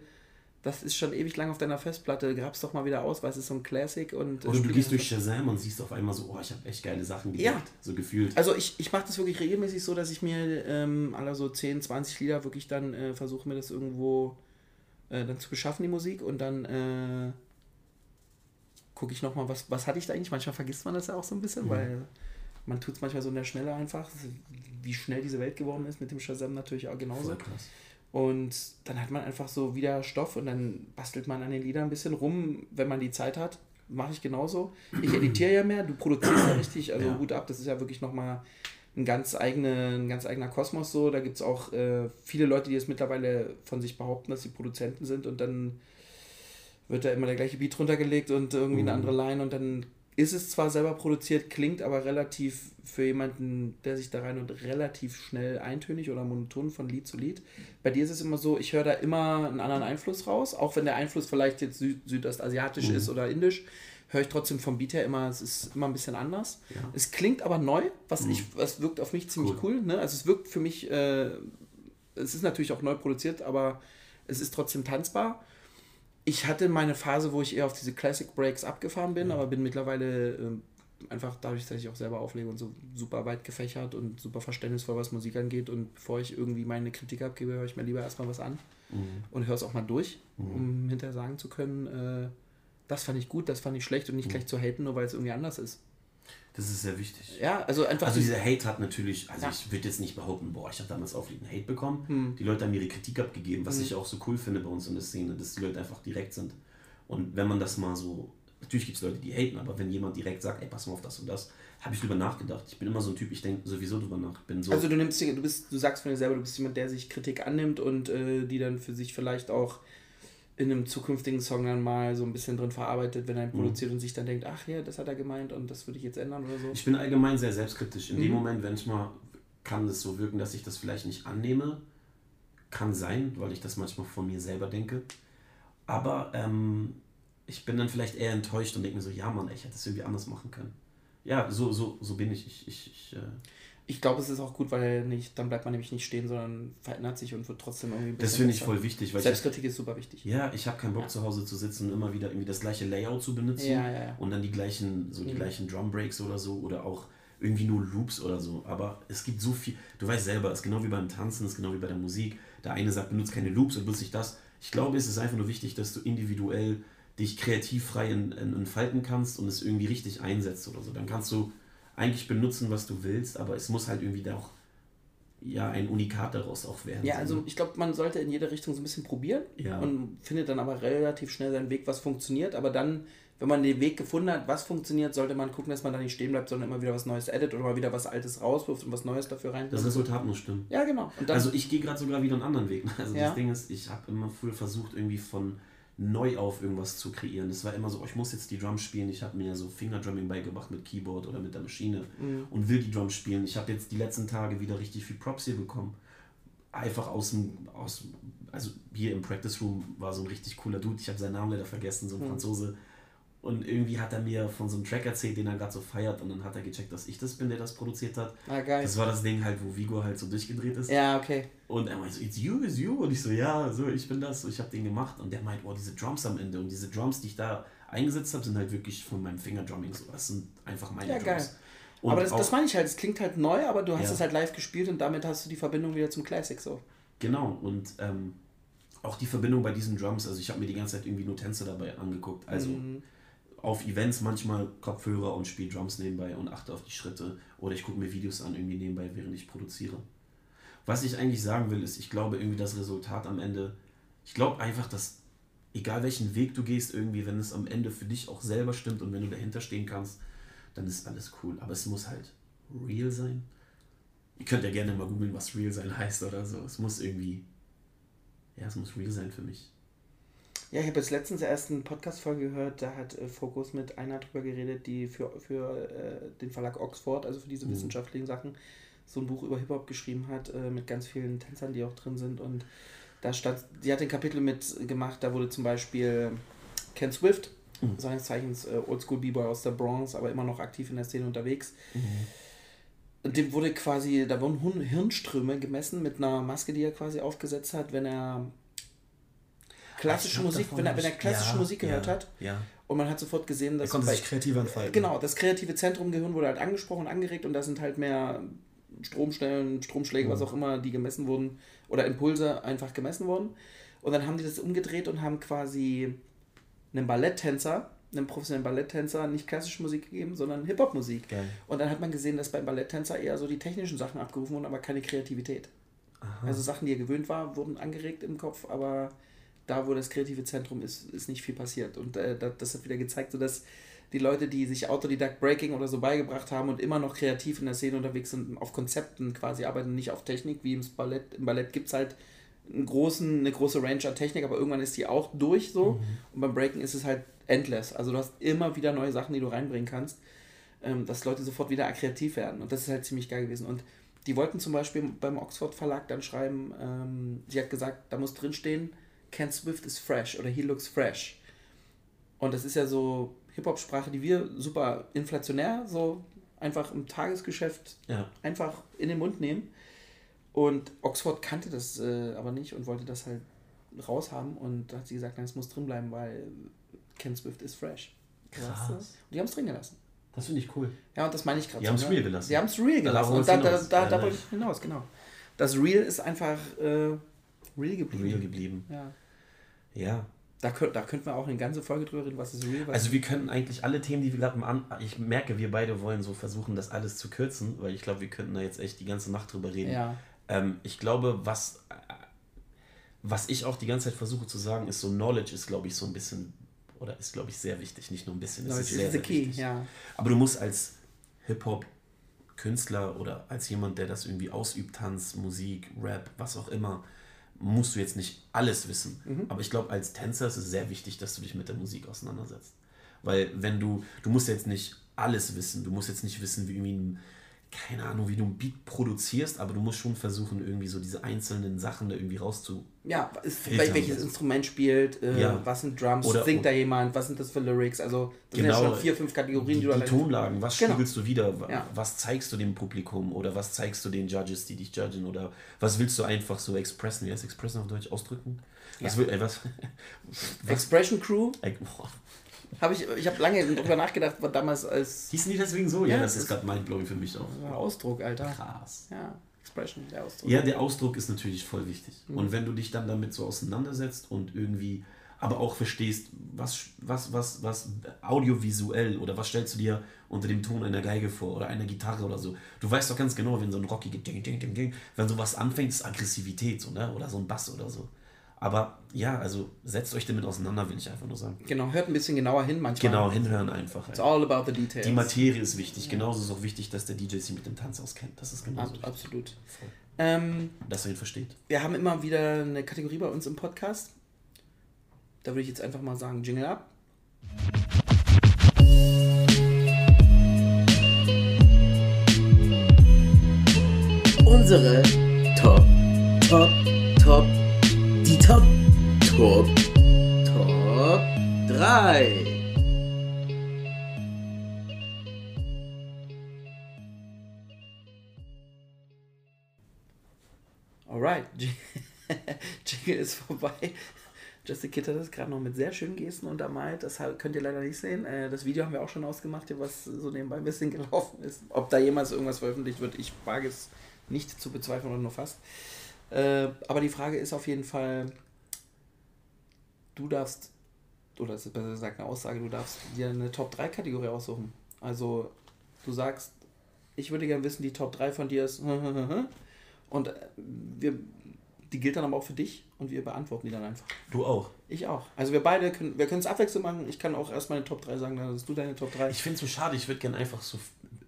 das ist schon ewig lang auf deiner Festplatte, grab's doch mal wieder aus, weil es ist so ein Classic und. Oder du gehst durch Shazam und siehst auf einmal so, oh, ich habe echt geile Sachen gemacht, ja. so gefühlt. Also ich, ich mache das wirklich regelmäßig so, dass ich mir ähm, alle so 10, 20 Lieder wirklich dann äh, versuche, mir das irgendwo äh, dann zu beschaffen, die Musik, und dann äh, gucke ich nochmal, was, was hatte ich da eigentlich? Manchmal vergisst man das ja auch so ein bisschen, mhm. weil man tut es manchmal so in der Schnelle einfach, wie schnell diese Welt geworden ist, mit dem Shazam natürlich auch genauso. Voll krass. Und dann hat man einfach so wieder Stoff und dann bastelt man an den Liedern ein bisschen rum, wenn man die Zeit hat. Mache ich genauso. Ich editiere ja mehr, du produzierst ja richtig, also ja. gut ab, das ist ja wirklich nochmal ein ganz, eigene, ein ganz eigener Kosmos so. Da gibt es auch äh, viele Leute, die es mittlerweile von sich behaupten, dass sie Produzenten sind und dann wird da immer der gleiche Beat runtergelegt und irgendwie mhm. eine andere Line und dann ist es zwar selber produziert, klingt aber relativ für jemanden, der sich da rein und relativ schnell eintönig oder monoton von Lied zu Lied. Bei dir ist es immer so, ich höre da immer einen anderen Einfluss raus, auch wenn der Einfluss vielleicht jetzt Süd südostasiatisch mhm. ist oder indisch, höre ich trotzdem vom Beat her immer, es ist immer ein bisschen anders. Ja. Es klingt aber neu, was mhm. ich, was wirkt auf mich ziemlich cool. cool ne? Also es wirkt für mich, äh, es ist natürlich auch neu produziert, aber es ist trotzdem tanzbar ich hatte meine Phase, wo ich eher auf diese Classic Breaks abgefahren bin, ja. aber bin mittlerweile äh, einfach dadurch, dass ich auch selber auflege und so super weit gefächert und super verständnisvoll, was Musik angeht. Und bevor ich irgendwie meine Kritik abgebe, höre ich mir lieber erstmal was an mhm. und höre es auch mal durch, mhm. um hinterher sagen zu können, äh, das fand ich gut, das fand ich schlecht und nicht mhm. gleich zu haten, nur weil es irgendwie anders ist. Das ist sehr wichtig. Ja, also einfach. Also dieser Hate hat natürlich, also ja. ich würde jetzt nicht behaupten, boah, ich habe damals aufliegenden Hate bekommen. Hm. Die Leute haben ihre Kritik abgegeben, was hm. ich auch so cool finde bei uns in der Szene, dass die Leute einfach direkt sind. Und wenn man das mal so, natürlich gibt es Leute, die haten, aber wenn jemand direkt sagt, ey, pass mal auf das und das, habe ich drüber nachgedacht. Ich bin immer so ein Typ, ich denke sowieso drüber nach. So also du nimmst, du bist, du sagst von dir selber, du bist jemand, der sich Kritik annimmt und äh, die dann für sich vielleicht auch in einem zukünftigen Song dann mal so ein bisschen drin verarbeitet, wenn er ihn mhm. produziert mhm. und sich dann denkt, ach ja, das hat er gemeint und das würde ich jetzt ändern oder so. Ich bin allgemein sehr selbstkritisch. In mhm. dem Moment, wenn ich mal kann es so wirken, dass ich das vielleicht nicht annehme. Kann sein, weil ich das manchmal von mir selber denke. Aber ähm, ich bin dann vielleicht eher enttäuscht und denke mir so, ja Mann, ich hätte es irgendwie anders machen können. Ja, so, so, so bin ich. Ich, ich, ich äh, ich glaube, es ist auch gut, weil nicht, dann bleibt man nämlich nicht stehen, sondern verändert sich und wird trotzdem irgendwie. Das finde ich voll wichtig. Weil Selbstkritik ist super wichtig. Ja, ich habe keinen Bock ja. zu Hause zu sitzen und immer wieder irgendwie das gleiche Layout zu benutzen ja, ja, und dann die gleichen, so die mhm. gleichen Drum Breaks oder so oder auch irgendwie nur Loops oder so. Aber es gibt so viel, du weißt selber, es ist genau wie beim Tanzen, es ist genau wie bei der Musik. Der eine sagt, benutze keine Loops und benutze nicht das. Ich glaube, es ist einfach nur wichtig, dass du individuell dich kreativ frei entfalten kannst und es irgendwie richtig einsetzt oder so. Dann kannst du eigentlich benutzen, was du willst, aber es muss halt irgendwie da auch ja ein Unikat daraus auch werden. Ja, also ich glaube, man sollte in jede Richtung so ein bisschen probieren Ja. und findet dann aber relativ schnell seinen Weg, was funktioniert. Aber dann, wenn man den Weg gefunden hat, was funktioniert, sollte man gucken, dass man da nicht stehen bleibt, sondern immer wieder was Neues edit oder mal wieder was Altes rauswirft und was Neues dafür rein. Das Resultat muss stimmen. Ja, genau. Und dann, Also ich gehe gerade sogar wieder einen anderen Weg. *laughs* Also Ja. das Ding ist, ich habe immer früher versucht, irgendwie von neu auf irgendwas zu kreieren. Es war immer so, oh, ich muss jetzt die Drums spielen. Ich habe mir so Fingerdrumming beigebracht mit Keyboard oder mit der Maschine Mhm. und will die Drums spielen. Ich habe jetzt die letzten Tage wieder richtig viel Props hier bekommen. Einfach aus dem, aus, also hier im Practice Room war so ein richtig cooler Dude. Ich habe seinen Namen leider vergessen, so ein Mhm. Franzose. Und irgendwie hat er mir von so einem Track erzählt, den er gerade so feiert. Und dann hat er gecheckt, dass ich das bin, der das produziert hat. ah, geil. Das war das Ding halt, wo Vigo halt so durchgedreht ist. Ja, okay. Und er meinte so, it's you, it's you. Und ich so, ja, so, ich bin das. So, ich habe den gemacht. Und der meint, oh, diese Drums am Ende. Und diese Drums, die ich da eingesetzt habe, sind halt wirklich von meinem Fingerdrumming. So, das sind einfach meine Ja, Drums. geil. Und aber das, das meine ich halt, es klingt halt neu, aber du hast Ja. es halt live gespielt und damit hast du die Verbindung wieder zum Classic so. Genau. Und ähm, auch die Verbindung bei diesen Drums. Also ich habe mir die ganze Zeit irgendwie nur Tänze dabei angeguckt. Also Mhm. Auf Events manchmal Kopfhörer und spiele Drums nebenbei und achte auf die Schritte. Oder ich gucke mir Videos an irgendwie nebenbei, während ich produziere. Was ich eigentlich sagen will, ist, ich glaube irgendwie das Resultat am Ende, ich glaube einfach, dass egal welchen Weg du gehst, irgendwie, wenn es am Ende für dich auch selber stimmt und wenn du dahinter stehen kannst, dann ist alles cool. Aber es muss halt real sein. Ihr könnt ja gerne mal googeln, was real sein heißt oder so. Es muss irgendwie, ja, es muss real sein für mich. Ja, ich habe jetzt letztens erst eine Podcast-Folge gehört, da hat äh, Focus mit einer drüber geredet, die für, für äh, den Verlag Oxford, also für diese Mhm. wissenschaftlichen Sachen, so ein Buch über Hip-Hop geschrieben hat, äh, mit ganz vielen Tänzern, die auch drin sind. Und da stand, sie hat ein Kapitel mitgemacht, da wurde zum Beispiel Ken Swift, Mhm. seines Zeichens äh, Oldschool B-Boy aus der Bronx, aber immer noch aktiv in der Szene unterwegs. Und dem wurde quasi, da wurden Hirnströme gemessen mit einer Maske, die er quasi aufgesetzt hat, wenn er klassische Musik, wenn er, wenn er klassische ja, Musik gehört ja, hat. Ja. Und man hat sofort gesehen, Er dass konnte bei- sich kreativ entfalten. Genau, das kreative Zentrum Gehirn wurde halt angesprochen, angeregt und da sind halt mehr Stromstellen, Stromschläge, was auch immer, die gemessen wurden oder Impulse einfach gemessen wurden. Und dann haben die das umgedreht und haben quasi einem Balletttänzer, einem professionellen Balletttänzer nicht klassische Musik gegeben, sondern Hip-Hop-Musik. Und dann hat man gesehen, dass beim Balletttänzer eher so die technischen Sachen abgerufen wurden, aber keine Kreativität. Also Sachen, die er gewöhnt war, wurden angeregt im Kopf, aber da, wo das kreative Zentrum ist, ist nicht viel passiert. Und äh, das, hat wieder gezeigt, so dass die Leute, die sich Autodidakt Breaking oder so beigebracht haben und immer noch kreativ in der Szene unterwegs sind, auf Konzepten quasi arbeiten, nicht auf Technik, wie im Ballett. Im Ballett gibt es halt einen großen, eine große Range an Technik, aber irgendwann ist die auch durch so. Und beim Breaking ist es halt endless. Also du hast immer wieder neue Sachen, die du reinbringen kannst, ähm, dass Leute sofort wieder kreativ werden. Und das ist halt ziemlich geil gewesen. Und die wollten zum Beispiel beim Oxford Verlag dann schreiben, ähm, sie hat gesagt, da muss drinstehen, Ken Swift is fresh oder he looks fresh. Und das ist ja so Hip-Hop-Sprache, die wir super inflationär, so einfach im Tagesgeschäft Ja. einfach in den Mund nehmen. Und Oxford kannte das äh, aber nicht und wollte das halt raushaben. Und da hat sie gesagt, nein, es muss drin bleiben, weil Ken Swift ist fresh. Krass. Und die haben es drin gelassen. Das finde ich cool. Ja, und das meine ich gerade. Die haben's real gelassen. Die haben es real gelassen. Und wollt's da, da, da, da wollte ich hinaus, genau. Das Real ist einfach äh, real geblieben. Real geblieben. Ja. Ja. Da, könnt, da könnten wir auch eine ganze Folge drüber reden, was ist real, was Also wir könnten eigentlich alle Themen, die wir gerade an. Ich merke, wir beide wollen so versuchen, das alles zu kürzen, weil ich glaube, wir könnten da jetzt echt die ganze Nacht drüber reden. Ja. Ähm, ich glaube, was, äh, was ich auch die ganze Zeit versuche zu sagen, ist so, Knowledge ist, glaube ich, so ein bisschen, oder ist, glaube ich, sehr wichtig. Nicht nur ein bisschen, es Knowledge ist sehr, sehr key, wichtig. ja. Aber du musst als Hip-Hop-Künstler oder als jemand, der das irgendwie ausübt, Tanz, Musik, Rap, was auch immer, musst du jetzt nicht alles wissen. Mhm. Aber ich glaube, als Tänzer ist es sehr wichtig, dass du dich mit der Musik auseinandersetzt. Weil wenn du, du musst jetzt nicht alles wissen, du musst jetzt nicht wissen, wie irgendwie ein, keine Ahnung, wie du ein Beat produzierst, aber du musst schon versuchen, irgendwie so diese einzelnen Sachen da irgendwie rauszu. Ja, ist, welches Instrument spielt, äh, Ja. was sind Drums, Oder- singt da jemand, was sind das für Lyrics, also das sind Genau. ja schon vier, fünf Kategorien, Die, die, die Tonlagen, was Genau. spiegelst du wieder? Ja. Was zeigst du dem Publikum oder was zeigst du den Judges, die dich judgen oder was willst du einfach so expressen? Wie heißt expressen auf Deutsch? Ausdrücken? Was Ja. will, äh, was? Expression Crew, Äh, habe ich, ich habe lange drüber nachgedacht, war damals als Hießen die deswegen so? Ja, Ja, das das ist gerade mindblowing für mich auch. Ausdruck, Alter. Krass. Ja, Expression, der Ausdruck. Ja, der Ausdruck ist natürlich voll wichtig. Mhm. Und wenn du dich dann damit so auseinandersetzt und irgendwie aber auch verstehst, was, was, was, was audiovisuell oder was stellst du dir unter dem Ton einer Geige vor oder einer Gitarre oder so. Du weißt doch ganz genau, wenn so ein rockige Ding, Ding, Ding, Ding, wenn sowas anfängt, ist Aggressivität so, ne? oder so ein Bass oder so. Aber ja, also setzt euch damit auseinander, will ich einfach nur sagen. Genau, hört ein bisschen genauer hin manchmal. Genau, hinhören einfach. It's all about the details. Die Materie ist wichtig. Genauso ist auch wichtig, dass der DJ sich mit dem Tanz auskennt. Das ist genauso. Ab, absolut. Ähm, Dass er ihn versteht. wir haben immer wieder eine Kategorie bei uns im Podcast. Da würde ich jetzt einfach mal sagen, Jingle ab. Unsere Top, Top, Top, Top, Top, Top 3. Alright, *laughs* Jingle ist vorbei. Justin Kid hat das gerade noch mit sehr schönen Gesten untermalt. Das könnt ihr leider nicht sehen. Äh, Das Video haben wir auch schon ausgemacht, was so nebenbei ein bisschen gelaufen ist. Ob da jemals irgendwas veröffentlicht wird, ich wage es nicht zu bezweifeln oder nur fast. Äh, Aber die Frage ist auf jeden Fall, du darfst, oder es ist besser gesagt eine Aussage, du darfst dir eine Top-3-Kategorie aussuchen. Also du sagst, ich würde gerne wissen, die Top 3 von dir ist *laughs* und äh, wir, die gilt dann aber auch für dich und wir beantworten die dann einfach. Du auch. Ich auch. Also wir beide können, wir können es abwechselnd machen. Ich kann auch erst meine Top 3 sagen, dann hast du deine Top 3. Ich finde es so schade, ich würde gerne einfach so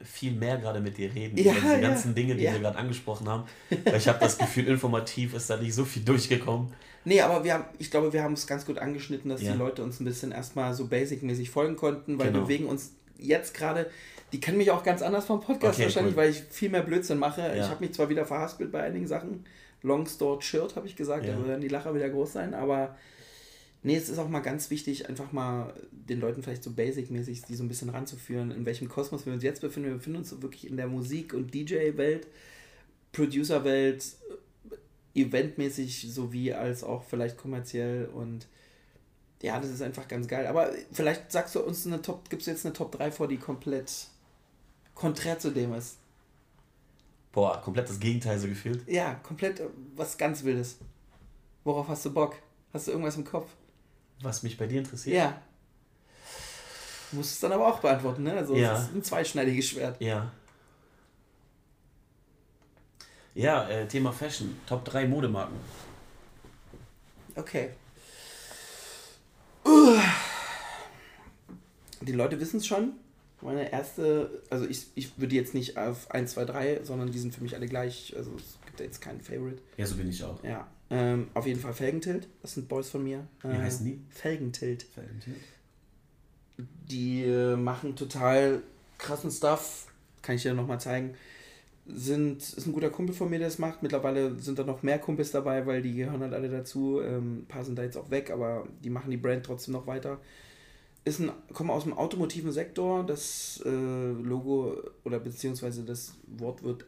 viel mehr gerade mit dir reden Ja, über diese ja, ganzen Dinge, die ja. wir gerade angesprochen haben. Weil ich habe das Gefühl, informativ ist da nicht so viel durchgekommen. Nee, aber wir haben, ich glaube, wir haben es ganz gut angeschnitten, dass Ja. die Leute uns ein bisschen erstmal so basic-mäßig folgen konnten, weil wir Genau. bewegen uns jetzt gerade, die kennen mich auch ganz anders vom Podcast Okay, wahrscheinlich, cool. weil ich viel mehr Blödsinn mache. Ja. Ich habe mich zwar wieder verhaspelt bei einigen Sachen, Long Stored Shirt habe ich gesagt, Ja. da werden die Lacher wieder groß sein, aber nee, es ist auch mal ganz wichtig, einfach mal den Leuten vielleicht so basic-mäßig die so ein bisschen ranzuführen, in welchem Kosmos wir uns jetzt befinden. Wir befinden uns so wirklich in der Musik- und DJ-Welt, Producer-Welt, eventmäßig sowie als auch vielleicht kommerziell und ja, das ist einfach ganz geil. Aber vielleicht sagst du uns eine Top, gibst du jetzt eine Top 3 vor, die komplett konträr zu dem ist. Boah, komplett das Gegenteil so gefühlt. Ja, komplett was ganz Wildes. Worauf hast du Bock? Hast du irgendwas im Kopf? Was mich bei dir interessiert. Ja. Du musst es dann aber auch beantworten, ne? Also Ja. es ist ein zweischneidiges Schwert. Ja. Ja, äh, Thema Fashion. Top 3 Modemarken. Okay. Die Leute wissen es schon. Meine erste, also ich, ich würde jetzt nicht auf 1, 2, 3, sondern die sind für mich alle gleich. Also es gibt da jetzt keinen Favorite. Ja, so bin ich auch. Ja. Ähm, auf jeden Fall Felgentilt. Das sind Boys von mir. Wie Äh, heißen die? Felgentilt. Die äh, machen total krassen Stuff. Kann ich dir nochmal zeigen. Sind, ist ein guter Kumpel von mir, der das macht. Mittlerweile sind da noch mehr Kumpels dabei, weil die gehören halt alle dazu. Ähm, ein paar sind da jetzt auch weg, aber die machen die Brand trotzdem noch weiter. Ist ein, kommen aus dem automotiven Sektor. Das äh, Logo oder beziehungsweise das Wort wird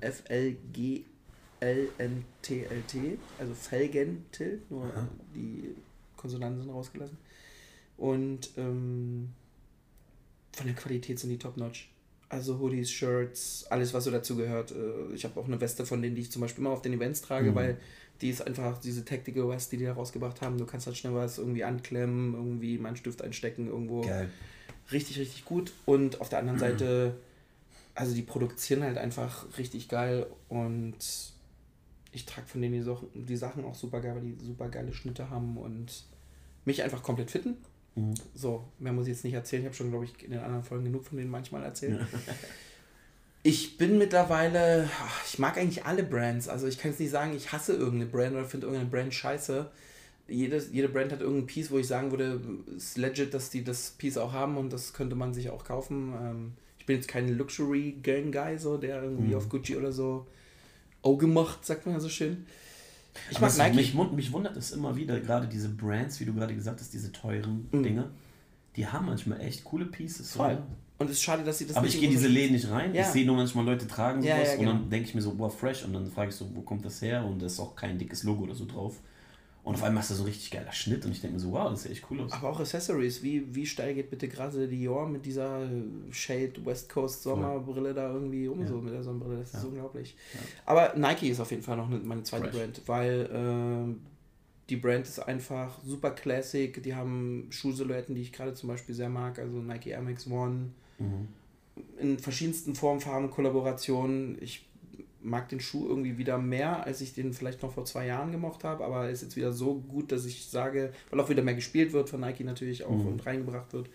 F-L-G-L-N-T-L-T, also Felgentilt, nur Aha. die Konsonanten sind rausgelassen. Und ähm, von der Qualität sind die top-notch. Also Hoodies, Shirts, alles, was so dazu gehört. Äh, Ich habe auch eine Weste von denen, die ich zum Beispiel immer auf den Events trage, Mhm. weil die ist einfach diese Tactical West, die die da rausgebracht haben. Du kannst halt schnell was irgendwie anklemmen, irgendwie meinen Stift einstecken, irgendwo. Geil. Richtig, richtig gut. Und auf der anderen *clears throat* Seite, also die produzieren halt einfach richtig geil und ich trage von denen die, Sachen- die Sachen auch super geil, weil die super geile Schnitte haben und mich einfach komplett fitten. Mhm. So, mehr muss ich jetzt nicht erzählen. Ich habe schon, glaube ich, in den anderen Folgen genug von denen manchmal erzählt. *laughs* Ich bin mittlerweile, ach, ich mag eigentlich alle Brands. Also ich kann jetzt nicht sagen, ich hasse irgendeine Brand oder finde irgendeine Brand scheiße. Jedes, jede Brand hat irgendein Piece, wo ich sagen würde, es ist legit, dass die das Piece auch haben und das könnte man sich auch kaufen. Ähm, ich bin jetzt kein Luxury-Gang-Guy, so, der irgendwie Mhm. auf Gucci oder so Auge macht, sagt man ja so schön. Ich mag Nike. Mich, mich wundert es immer wieder, gerade diese Brands, wie du gerade gesagt hast, diese teuren Mhm. Dinge, die haben manchmal echt coole Pieces. Voll. oder? Und es ist schade, dass sie das Aber ich gehe in diese Läden nicht rein. Ja. Ich sehe nur manchmal Leute tragen sowas Ja, ja, und genau. dann denke ich mir so, boah, fresh. Und dann frage ich so, wo kommt das her? Und da ist auch kein dickes Logo oder so drauf. Und auf einmal ist da so ein richtig geiler Schnitt und ich denke mir so, wow, das sieht echt cool aus. Aber auch Accessories, wie, wie steil geht bitte gerade Dior mit dieser Shade West Coast Sommerbrille da irgendwie um, Ja. so mit der Sonnenbrille, das ist Ja. unglaublich. Ja. Aber Nike ist auf jeden Fall noch eine, meine zweite Fresh. Brand, weil ähm, Die Brand ist einfach super classic. Die haben Schuhsilhouetten, die ich gerade zum Beispiel sehr mag. Also Nike Air Max One. Mhm. In verschiedensten Formen, Farben, Kollaborationen. Ich mag den Schuh irgendwie wieder mehr, als ich den vielleicht noch vor zwei Jahren gemocht habe. Aber er ist jetzt wieder so gut, dass ich sage, weil auch wieder mehr gespielt wird von Nike natürlich auch Mhm. und reingebracht wird.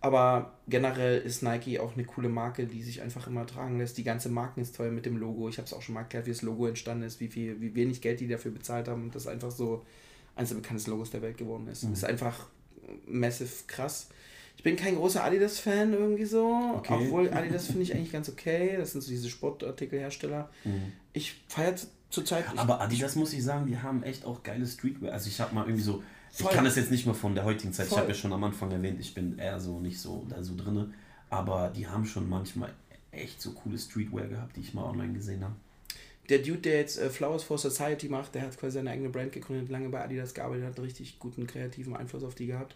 Aber generell ist Nike auch eine coole Marke, die sich einfach immer tragen lässt. Die ganze Marken ist toll mit dem Logo. Ich habe es auch schon mal erklärt, wie das Logo entstanden ist, wie viel, wie wenig Geld die dafür bezahlt haben und das einfach so eines der bekanntesten Logos der Welt geworden ist. Mhm. Ist einfach massive krass. Ich bin kein großer Adidas-Fan irgendwie so, Okay. obwohl Adidas finde ich eigentlich ganz okay. Das sind so diese Sportartikelhersteller. Mhm. Ich feiere zurzeit. ich- Aber Adidas muss ich sagen, die haben echt auch geile Streetwear. Also ich habe mal irgendwie so, Voll. ich kann das jetzt nicht mehr von der heutigen Zeit. Ich Voll. habe ja schon am Anfang erwähnt, ich bin eher so nicht so da so drinne. Aber die haben schon manchmal echt so coole Streetwear gehabt, die ich mal online gesehen habe. Der Dude, der jetzt äh, Flowers for Society macht, der hat quasi seine eigene Brand gegründet, lange bei Adidas gearbeitet, hat einen richtig guten kreativen Einfluss auf die gehabt.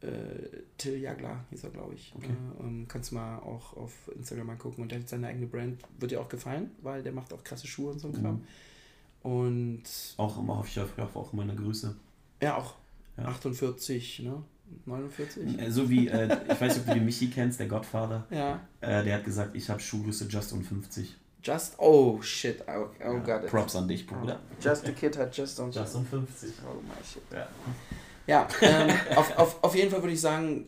Äh, Till Jagler hieß er, glaube ich. Okay. Äh, ähm, kannst du mal auch auf Instagram mal gucken. Und der hat seine eigene Brand. Wird dir auch gefallen, weil der macht auch krasse Schuhe und so ein Kram. Mhm. Und Auch immer hoffe ich auf, auch meine Grüße. ja, auch Ja. 48, ne? 49? Äh, So wie, äh, ich weiß nicht, ob du den Michi kennst, der Godfather. Ja. Äh, der hat gesagt, ich habe Schuhgröße just um 50. Just, oh shit, oh, oh Ja. Props an dich, Bruder. Just a kid hat just on Just um 50. Oh my shit. Ja. Ja, *laughs* ähm, auf, auf, auf jeden Fall würde ich sagen,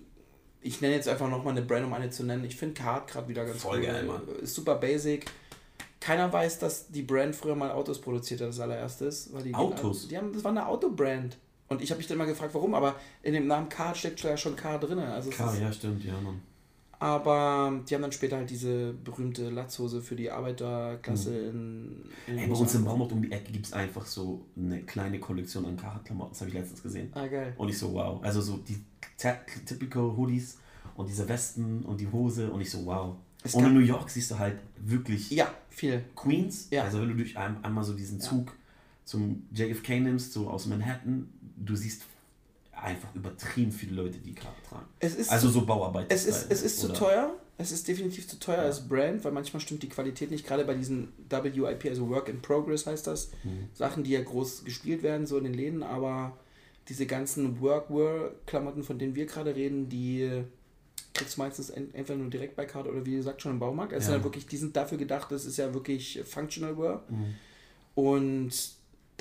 ich nenne jetzt einfach nochmal eine Brand, um eine zu nennen. Ich finde Card gerade wieder ganz Voll cool. geil, Mann. Ist super basic. Keiner weiß, dass die Brand früher mal Autos produziert hat, als allererstes. Weil die, Autos? Die haben, das war eine Autobrand. Und ich habe mich dann mal gefragt, warum, aber in dem Namen Card steckt ja schon Car drin. Also ist, ja, stimmt, ja, Mann. Aber die haben dann später halt diese berühmte Latzhose für die Arbeiterklasse in, in Mhm. Ey, bei uns im Baumort um die Ecke gibt es einfach so eine kleine Kollektion an Carhartt-Klamotten. Das habe ich letztens gesehen. Ah, geil. Und ich so, wow. Also so die ty- typical Hoodies und diese Westen und die Hose und ich so, wow. Es und in New York siehst du halt wirklich Ja, viel. Queens. Ja. Also wenn du durch ein, einmal so diesen Ja. Zug zum JFK nimmst, so aus Manhattan, du siehst einfach übertrieben viele Leute, die Karte tragen. Also so Bauarbeiter. Es ist, es ist zu teuer. Es ist definitiv zu teuer Ja. als Brand, weil manchmal stimmt die Qualität nicht. Gerade bei diesen WIP, also Work in Progress heißt das. Mhm. Sachen, die ja groß gespielt werden, so in den Läden. Aber diese ganzen Workwear-Klamotten, von denen wir gerade reden, die kriegst du meistens ent- entweder nur direkt bei Karte oder wie gesagt schon im Baumarkt. Es Ja. halt wirklich, die sind dafür gedacht, das ist ja wirklich Functional Wear. Mhm. Und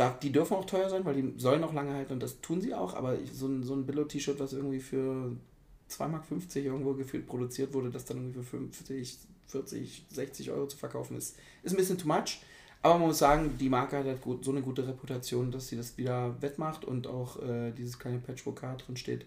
die dürfen auch teuer sein, weil die sollen auch lange halten und das tun sie auch. Aber so ein, so ein Billo-T-Shirt, was irgendwie für 2,50 Mark irgendwo gefühlt produziert wurde, das dann irgendwie für 50, 40, 60 Euro zu verkaufen ist, ist ein bisschen too much. Aber man muss sagen, die Marke hat halt gut, so eine gute Reputation, dass sie das wieder wettmacht und auch äh, dieses kleine Patchwork-Card drin steht.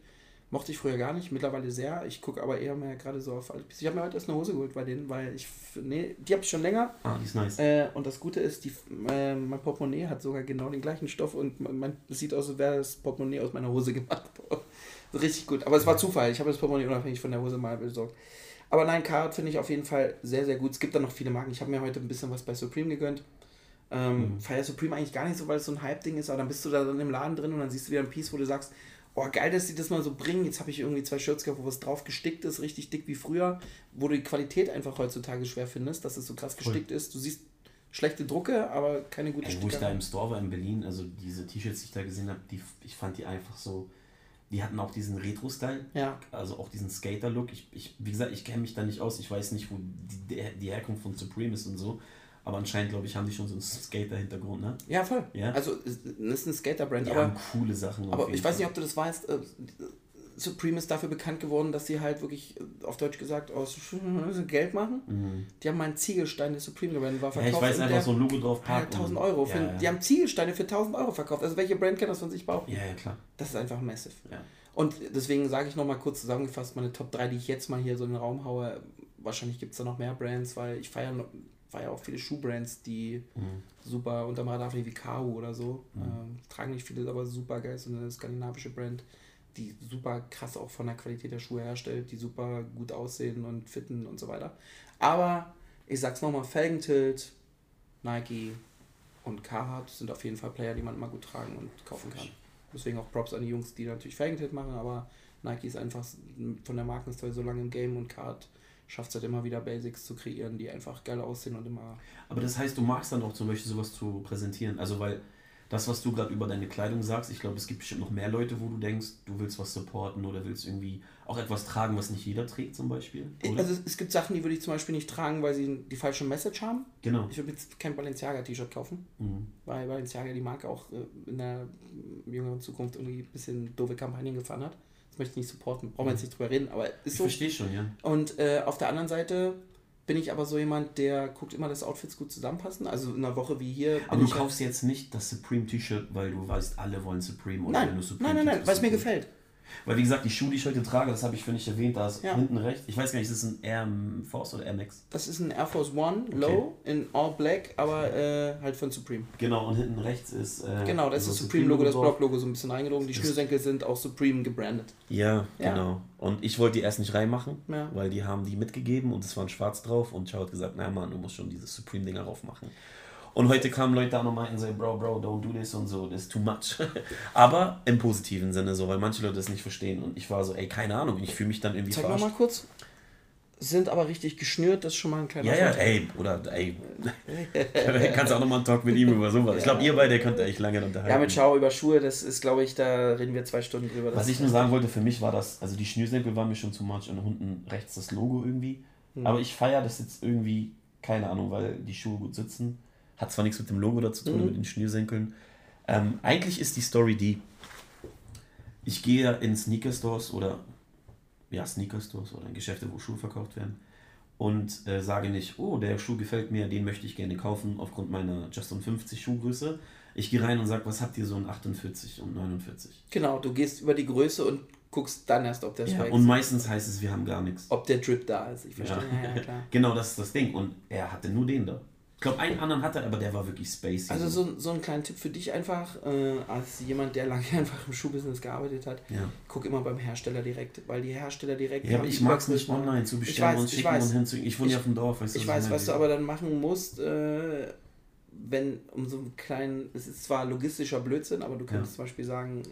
Mochte ich früher gar nicht, mittlerweile sehr. Ich gucke aber eher mehr gerade so auf. Ich habe mir heute erst eine Hose geholt bei denen, weil ich. Nee, die habe ich schon länger. Ah, die ist nice. Äh, und das Gute ist, die, äh, mein Portemonnaie hat sogar genau den gleichen Stoff und man, es sieht aus, als wäre das Portemonnaie aus meiner Hose gemacht. *laughs* Richtig gut. Aber es war Zufall. Ich habe das Portemonnaie unabhängig von der Hose mal besorgt. Aber nein, Card finde ich auf jeden Fall sehr, sehr gut. Es gibt da noch viele Marken. Ich habe mir heute ein bisschen was bei Supreme gegönnt. Ähm, Mhm. Feier Supreme eigentlich gar nicht so, weil es so ein Hype-Ding ist, aber dann bist du da dann im Laden drin und dann siehst du wieder ein Piece, wo du sagst, oh geil, dass die das mal so bringen. Jetzt habe ich irgendwie zwei Shirts gehabt, wo was drauf gestickt ist, richtig dick wie früher, wo du die Qualität einfach heutzutage schwer findest, dass es so krass gestickt ist. Du siehst schlechte Drucke, aber keine gute Ey, wo ich da im Store war in Berlin, also diese T-Shirts, die ich da gesehen habe, die, ich fand die einfach so, die hatten auch diesen Retro-Style, Ja, also auch diesen Skater-Look. Ich, ich, wie gesagt, ich kenne mich da nicht aus, ich weiß nicht, wo die, die Herkunft von Supreme ist und so, aber anscheinend, glaube ich, haben die schon so einen Skater-Hintergrund, ne? ja voll. Ja. Also es ist ein Skater-Brand, Die aber haben coole Sachen. Aber ich weiß nicht, ob du das weißt, äh, Supreme ist dafür bekannt geworden, dass sie halt wirklich, äh, auf Deutsch gesagt, aus Geld machen. Mhm. Die haben mal einen Ziegelstein der Supreme gebrand, war Ja, verkauft. ich weiß in einfach so ein Logo drauf packen 1000 und- Euro. Für, Ja, ja. Die haben Ziegelsteine für 1000 Euro verkauft. Also welche Brand kann das von sich behaupten? ja, ja, klar. Das ist einfach massive. Ja. Und deswegen sage ich nochmal kurz zusammengefasst, meine Top 3, die ich jetzt mal hier so in den Raum haue. Wahrscheinlich gibt es da noch mehr Brands, weil ich feiere noch- feier auch viele Schuhbrands, die Mhm. super unterm Radar fliegen, wie Kao oder so. Mhm. Ähm, tragen nicht viele, aber super geil. So eine skandinavische Brand, die super krass auch von der Qualität der Schuhe herstellt, die super gut aussehen und fitten und so weiter. Aber ich sag's nochmal, Felgentilt, Nike und Carhartt sind auf jeden Fall Player, die man immer gut tragen und kaufen kann. Deswegen auch Props an die Jungs, die natürlich Felgentilt machen, aber Nike ist einfach von der Markenstory so lange im Game und Carhartt schafft es halt immer wieder Basics zu kreieren, die einfach geil aussehen und immer Aber das heißt, du magst dann auch zum Beispiel sowas zu präsentieren. Also weil das, was du gerade über deine Kleidung sagst, ich glaube, es gibt bestimmt noch mehr Leute, wo du denkst, du willst was supporten oder willst irgendwie auch etwas tragen, was nicht jeder trägt zum Beispiel. Oder? Also es, es gibt Sachen, die würde ich zum Beispiel nicht tragen, weil sie die falsche Message haben. genau. Ich würde jetzt kein Balenciaga-T-Shirt kaufen, Mhm. weil Balenciaga die Marke auch äh, in der jüngeren Zukunft irgendwie ein bisschen doofe Kampagnen gefahren hat. Das möchte ich nicht supporten. Brauchen wir jetzt nicht drüber reden, aber ist Ich so. verstehe schon, ja. Und äh, auf der anderen Seite bin ich aber so jemand, der guckt immer, dass Outfits gut zusammenpassen. Also in einer Woche wie hier. Aber du ich- kaufst jetzt nicht das Supreme T-Shirt, weil du weißt, alle wollen Supreme oder Nein, du Supreme nein, nein, nein, weil es mir gefällt. Weil wie gesagt, die Schuhe, die ich heute trage, das habe ich für nicht erwähnt, da ist Ja. hinten rechts. Ich weiß gar nicht, ist es ein Air Force oder Air Max? Das ist ein Air Force One Low in All Black, aber äh, halt von Supreme. Genau, und hinten rechts ist. Äh, Genau, das ist so das Supreme-Logo, das. Block-Logo so ein bisschen reingelogen. Die Das- Schnürsenkel sind auch Supreme gebrandet. Ja, Ja. genau. Und ich wollte die erst nicht reinmachen, Ja. weil die haben die mitgegeben und es war ein schwarz drauf und Chao hat gesagt, na Mann, du musst schon dieses Supreme-Ding drauf machen. Und heute kamen Leute an und meinten so, Bro, Bro, don't do this und so, das ist too much. *laughs* Aber im positiven Sinne so, weil manche Leute das nicht verstehen. Und ich war so, ey, keine Ahnung, ich fühle mich dann irgendwie Zeig mal mal kurz. Sind aber richtig geschnürt, das ist schon mal ein kleiner Ja, ja, ey, oder ey, *laughs* kannst auch nochmal einen Talk mit ihm über sowas. Ich glaube, ihr beide könnt echt lange unterhalten. Ja, mit Schau über Schuhe, das ist, glaube ich, da reden wir zwei Stunden drüber. Was ich nur sagen wollte, für mich war das, also die Schnürsenkel waren mir schon zu much und unten rechts das Logo irgendwie. Hm. Aber ich feiere das jetzt irgendwie, keine Ahnung, weil die Schuhe gut sitzen. Hat zwar nichts mit dem Logo dazu tun, Mhm. mit den Schnürsenkeln. Ähm, eigentlich ist die Story die, ich gehe in Sneaker Stores oder, ja, Sneaker Stores oder in Geschäfte, wo Schuhe verkauft werden und äh, sage nicht, oh, der Schuh gefällt mir, den möchte ich gerne kaufen aufgrund meiner Just 50 Schuhgröße. Ich gehe rein und sage, was habt ihr so in 48 und 49? Genau, du gehst über die Größe und guckst dann erst, ob der Ja, und meistens heißt es, wir haben gar nichts. ob der Drip da ist. Ich verstehe. Ja. Ja. *laughs* Genau, das ist das Ding. Und er hatte nur den da. Ich glaube, einen anderen hatte er, aber der war wirklich spacey. Also so, so ein kleiner Tipp für dich einfach, äh, als jemand, der *laughs* lange einfach im Schuhbusiness gearbeitet hat, Ja, guck immer beim Hersteller direkt, weil die Hersteller direkt. ja aber ich mag es nicht online zu Ich bestellen weiß, und ich schicken weiß. und hinzuschicken. Ich wohne ja Ich- auf dem Dorf, weißt Ich was weiß, was du aber dann machen musst, äh, wenn um so einen kleinen, es ist zwar logistischer Blödsinn, aber du könntest zum Beispiel sagen,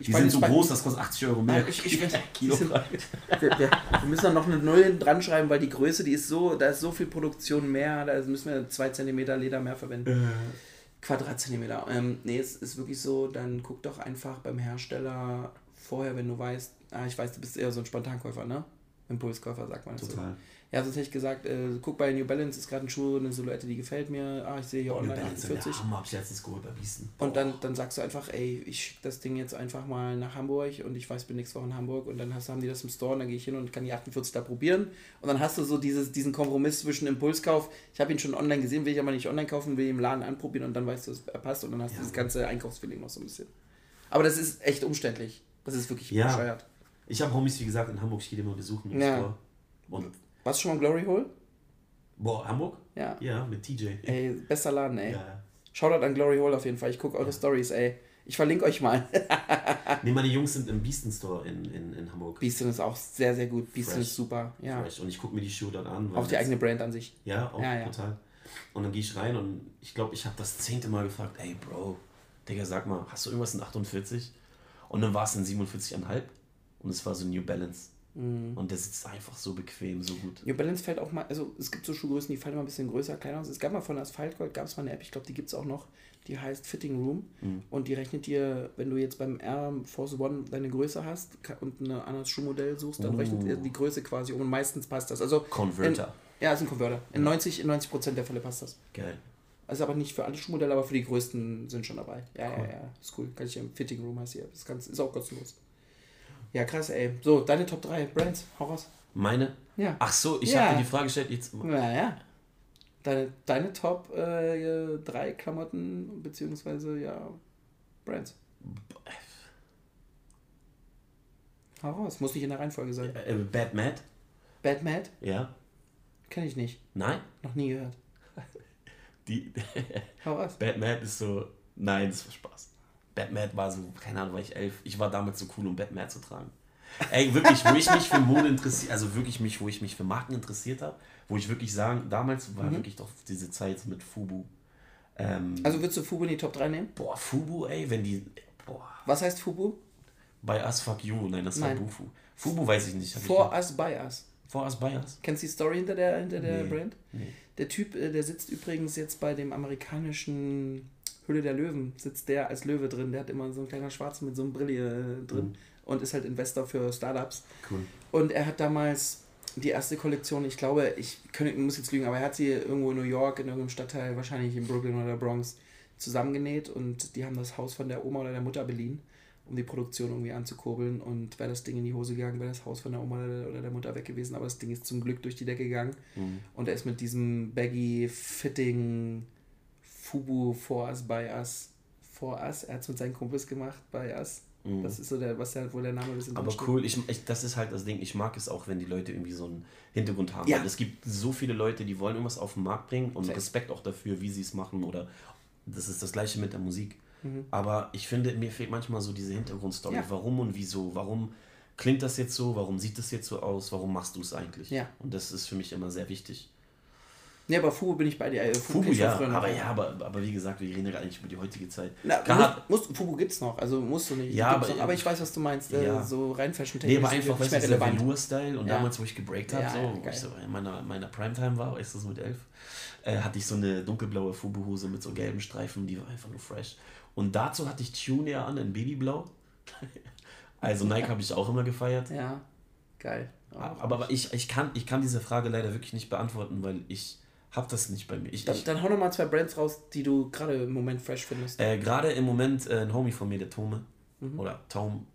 ich Die sind so groß, das kostet 80 Euro mehr. Ich- ich- die *laughs* sind- wir, wir, müssen dann noch eine Null dran schreiben, weil die Größe, die ist so, da ist so viel Produktion mehr, da müssen wir zwei Zentimeter Leder mehr verwenden. Quadratzentimeter. Ähm, nee, es ist wirklich so, dann guck doch einfach beim Hersteller vorher, wenn du weißt, ah, ich weiß, du bist eher so ein Spontankäufer, ne? Impulskäufer, sagt man das so. Total. Ja, sonst hätte ich gesagt, äh, guck bei New Balance, ist gerade ein Schuh, eine Silhouette, die gefällt mir. Ah, ich sehe hier New online Balance sind 48. der Hammer, hab ich letztens geholt bei Biesten. Und dann, dann sagst du einfach, ey, ich schicke das Ding jetzt einfach mal nach Hamburg und ich weiß, bin nächste Woche in Hamburg und dann hast, haben die das im Store und dann gehe ich hin und kann die 48 da probieren. Und dann hast du so dieses, diesen Kompromiss zwischen Impulskauf, ich habe ihn schon online gesehen, will ich aber nicht online kaufen, will ihn im Laden anprobieren und dann weißt du, es passt und dann hast du Ja. das ganze Einkaufsfeeling noch so ein bisschen. Aber das ist echt umständlich. Das ist wirklich Ja. bescheuert. Ich habe Homies, wie gesagt, in Hamburg, ich gehe die immer besuchen im Ja. Store. Und, Warst du schon mal Glory Hole? boah, Hamburg? Ja. Ja, mit TJ. Ey, bester Laden, ey. Ja. Shoutout an Glory Hole auf jeden Fall. Ich gucke eure Stories, ey. Ich verlinke euch mal. *laughs* Nee, meine Jungs sind im Biesten Store in, in, in Hamburg. Beastin ist auch sehr, sehr gut. Beastin Fresh. ist super. Ja. Fresh. Und ich gucke mir die Schuhe dann an. Auch die eigene Brand an sich. Ja, auch Ja, ja. total. Und dann gehe ich rein und ich glaube, ich habe das zehnte Mal gefragt, ey Bro, Digga, sag mal, hast du irgendwas in 48? Und dann war es in 47,5 und es war so New Balance. Mhm. Und der sitzt einfach so bequem, so gut. New Balance fällt auch mal, also es gibt so Schuhgrößen, die fallen immer ein bisschen größer, kleiner aus. Es gab mal von Asphalt Gold, gab es mal eine App, ich glaube, die gibt es auch noch, die heißt Fitting Room. Mhm. Und die rechnet dir, wenn du jetzt beim Air Force One deine Größe hast und ein anderes Schuhmodell suchst, dann Oh. rechnet er die Größe quasi um und meistens passt das. Also, Converter. ja, ist ein Converter. In 90, in 90 Prozent der Fälle passt das. Geil. Also aber nicht für alle Schuhmodelle, aber für die größten sind schon dabei. Ja, Cool. ja, ja. Ist cool. Kann ich im Fitting Room heißt hier. Das Ganze ist auch kostenlos. Ja, krass, ey. So, deine Top 3 Brands, hau raus. Meine? Ja. Ach so, ich Ja. habe dir die Frage gestellt, jetzt. Naja. Deine, deine Top äh, drei Klamotten, beziehungsweise ja, Brands. Hau raus, muss nicht in der Reihenfolge sein. Äh, Bad Mad? Bad Mad? Ja. Kenne ich nicht. Nein? Noch nie gehört. *laughs* Die Hau raus. *laughs* Bad Mad ist so. Nein, das war Spaß. Bad Mad war so, keine Ahnung, war ich elf. Ich war damals so cool, um Bad Mad zu tragen. Ey, wirklich, wo ich mich für Mode interessiert, also wirklich mich, wo ich mich für Marken interessiert habe, wo ich wirklich sagen, damals war Mhm. wirklich doch diese Zeit mit Fubu. Ähm, Also würdest du Fubu in die Top 3 nehmen? boah, Fubu, ey, wenn die. Boah, Was heißt Fubu? bei Us Fuck You, nein, das war Bufu. Fubu weiß ich nicht. For ich Us, By Us. For Us by Us? Kennst du die Story hinter der, hinter der Nee. Brand? Nee. Der Typ, äh, der sitzt übrigens jetzt bei dem amerikanischen Höhle der Löwen sitzt der als Löwe drin. Der hat immer so ein kleiner Schwarz mit so einem Brille äh, drin Mhm. und ist halt Investor für Startups. Cool. Und er hat damals die erste Kollektion, ich glaube, ich könnte, muss jetzt lügen, aber er hat sie irgendwo in New York, in irgendeinem Stadtteil, wahrscheinlich in Brooklyn oder der Bronx, zusammengenäht und die haben das Haus von der Oma oder der Mutter beliehen, um die Produktion irgendwie anzukurbeln. Und wäre das Ding in die Hose gegangen, wäre das Haus von der Oma oder der Mutter weg gewesen. Aber das Ding ist zum Glück durch die Decke gegangen. Mhm. Und er ist mit diesem baggy, fitting Fubu for us, by us, for us. Er hat es mit seinen Kumpels gemacht, by us. Mhm. Das ist so der, was der, wo der Name ein bisschen Aber cool, ich, ich, das ist halt das Ding, ich mag es auch, wenn die Leute irgendwie so einen Hintergrund haben. Ja. Weil es gibt so viele Leute, die wollen irgendwas auf den Markt bringen und Safe. Respekt auch dafür, wie sie es machen oder das ist das gleiche mit der Musik. Mhm. Aber ich finde, mir fehlt manchmal so diese Hintergrundstory. Ja. Warum und wieso? Warum klingt das jetzt so? Warum sieht das jetzt so aus? Warum machst du es eigentlich? Ja. Und das ist für mich immer sehr wichtig. Nee, aber Fubu bin ich bei dir. äh, Fubu, ich ja, noch. aber ja, aber, aber wie gesagt, wir reden ja eigentlich über die heutige Zeit. Na, Klar, musst, musst, Fubu gibt's noch, also musst du nicht. Ja, aber- noch, aber ich weiß, was du meinst. Äh, Ja. so rein fashion Nee, aber einfach, weißt nicht du, relevant. Velour-Style und Ja. damals, wo ich gebreakt habe, Ja, so, ja, wo ich so in meiner, meiner Primetime war, ist das mit elf, äh, hatte ich so eine dunkelblaue Fubu-Hose mit so gelben Streifen, die war einfach nur fresh. Und dazu hatte ich Tune ja an in Babyblau. *laughs* also Nike habe ich auch immer gefeiert. Ja, geil. Ja. Aber, aber ich, ich, kann, ich kann diese Frage leider wirklich nicht beantworten, weil ich habe das nicht bei mir. Ich, Dann, ich, dann hau noch mal zwei Brands raus, die du gerade im Moment fresh findest. äh, Gerade im Moment äh, ein Homie von mir, der Tome, Mhm. oder Tom,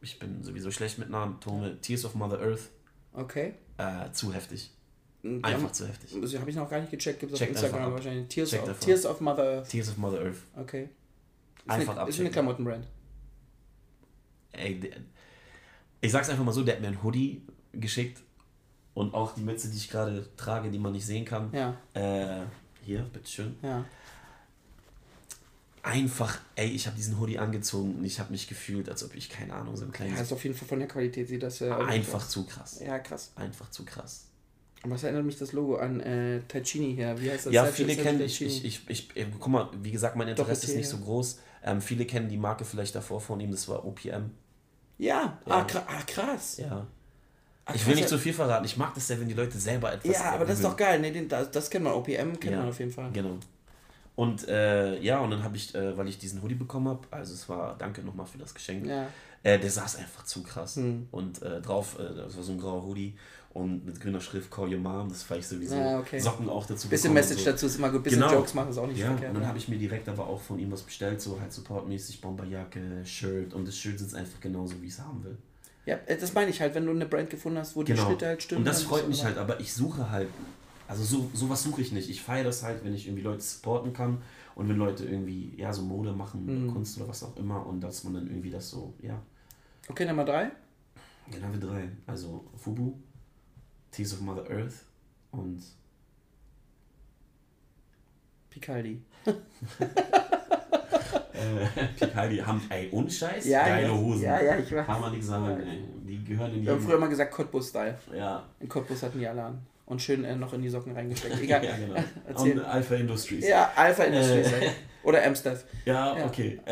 ich bin sowieso schlecht mit Namen, Tome, Tears of Mother Earth, Okay. äh, zu heftig. Die Einfach haben- zu heftig. Das habe ich noch gar nicht gecheckt. Gibt es auf Instagram ab. wahrscheinlich. Tears, Checkt of, Tears of Mother Earth. Tears of Mother Earth. Okay. Ist Einfach eine, ist eine Klamottenbrand. Ey, ich sag's einfach mal so, der hat mir ein Hoodie geschickt und auch die Mütze, die ich gerade trage, die man nicht sehen kann. Ja, Äh, hier, bitteschön. ja. Einfach, ey, ich habe diesen Hoodie angezogen und ich habe mich gefühlt, als ob ich, keine Ahnung, so ein Ja, kleines... ist auf jeden Fall von der Qualität sieht das ja einfach zu krass. Ja, krass. Einfach zu krass. Aber es erinnert mich das Logo an äh, Taccini hier. Wie heißt das? Ja, viele kennen, ich, ich, ich, ich, äh, guck mal, wie gesagt, mein Interesse ist nicht so ja. groß. Ähm, viele kennen die Marke vielleicht davor von ihm, das war OPM. Ja, Ja. Ah, ah, krass. Ja. Ich will nicht ja. so viel verraten. Ich mag das sehr, wenn die Leute selber etwas Ja, aber das ist doch geil. Nee, den, das, das kennt man. OPM kennt Ja, man auf jeden Fall. Genau. Und äh, ja, und dann habe ich, äh, weil ich diesen Hoodie bekommen habe, also es war, danke nochmal für das Geschenk, Ja. äh, der saß einfach zu krass. Hm. Und äh, drauf, äh, das war so ein grauer Hoodie und mit grüner Schrift Call Your Mom, das war ich sowieso. Ja, okay. Socken auch dazu Bisschen Message so. dazu ist immer gut. Bisschen Genau. Jokes machen ist auch nicht Ja, verkehrt. und dann ja. habe ich mir direkt aber auch von ihm was bestellt, so halt supportmäßig, Bomberjacke, Shirt und das Shirt sitzt einfach genauso, wie ich es haben will. Ja, äh, das meine ich halt, wenn du eine Brand gefunden hast, wo die Schritte halt stimmen. Genau. Und das dann freut mich halt, aber ich suche halt, also so sowas suche ich nicht. Ich feiere das halt, wenn ich irgendwie Leute supporten kann und wenn Leute irgendwie, ja, so Mode machen, Mhm. Kunst oder was auch immer und dass man dann irgendwie das so, ja. Okay, Nummer drei. genau wir drei. Also Fubu, Tears of Mother Earth und Picaldi. *laughs* äh, Picaldi haben, ey, ohne Scheiß, Ja, geile ja. Hosen. Ja, ja, ich weiß. Kann man nicht sagen, Ja. ey. Die gehören in die. Wir haben früher mal gesagt Cottbus-Style. ja, In Cottbus hatten die alle an. Und schön äh, noch in die Socken reingesteckt. Egal. *laughs* ja, genau. *laughs* Erzähl. Und Alpha Industries. Ja, Alpha Industries. Äh. ey. Oder Amstaff. Ja, Ja. okay. *laughs*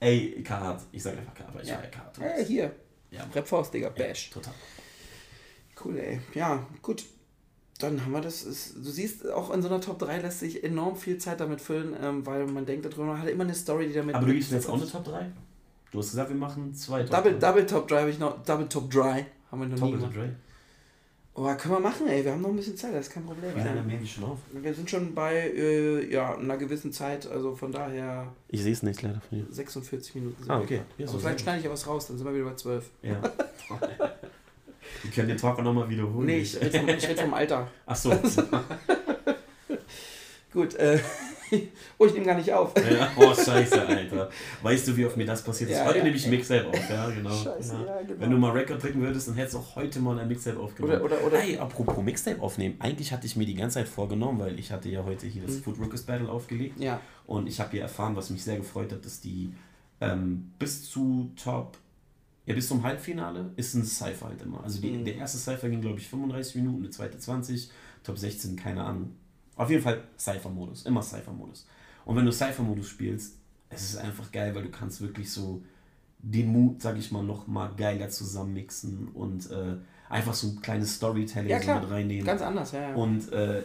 Ey, Carhartt. Ich sag einfach Carhartt, weil ich Ja. ja. Carhartt. Hey, hier. Ja, Rap Faust, Digga. ja, Bash. total. Cool, ey. Ja, gut. Dann haben wir das. Ist, du siehst, auch in so einer Top 3 lässt sich enorm viel Zeit damit füllen, ähm, weil man denkt darüber, man hat immer eine Story, die damit. Aber du gibst mir jetzt auch eine Top 3? Du hast gesagt, wir machen zwei Top Double, 3. Double Top 3 habe ich noch. Double Top Dry haben wir noch nie Top gemacht. 3. Oh, können wir machen, ey. Wir haben noch ein bisschen Zeit, das ist kein Problem. Wie lange ey. nehmen die schon auf? Wir sind schon bei äh, ja, einer gewissen Zeit, also von daher Ich sehe es nicht leider von dir. 46 Minuten sind Ah, wir okay. gerade. Ja, so vielleicht schneide ich ja was raus, dann sind wir wieder bei 12. Ja. *laughs* wir können den Talk auch nochmal wiederholen. Nee, ich rede vom, ich vom Alter. *laughs* Ach so. *laughs* Gut, äh, *laughs* oh, ich nehme gar nicht auf. ja. Oh, scheiße, Alter. Weißt du, wie oft mir das passiert ist? Ja, heute ja. nehme ich Mixtape auf, ja, genau. Scheiße, ja. genau. Wenn du mal Record drücken würdest, dann hättest du auch heute mal ein Mixtape aufgenommen. Oder, oder, oder. Hey, apropos Mixtape aufnehmen. Eigentlich hatte ich mir die ganze Zeit vorgenommen, weil ich hatte ja heute hier das Mhm. Food Rockers Battle aufgelegt. Ja, Und ich habe hier erfahren, was mich sehr gefreut hat, dass die ähm, bis zu Top, ja bis zum Halbfinale ist ein Cypher halt immer. Also die, Mhm. der erste Cypher ging glaube ich 35 Minuten, der zweite 20, Top 16, keine Ahnung. Auf jeden Fall Cypher-Modus, immer Cypher-Modus. Und wenn du Cypher-Modus spielst, es ist einfach geil, weil du kannst wirklich so den Mut, sag ich mal, noch mal geiler zusammenmixen und äh, einfach so ein kleines Storytelling Ja, so mit reinnehmen. ganz anders, ja. ja. Und äh,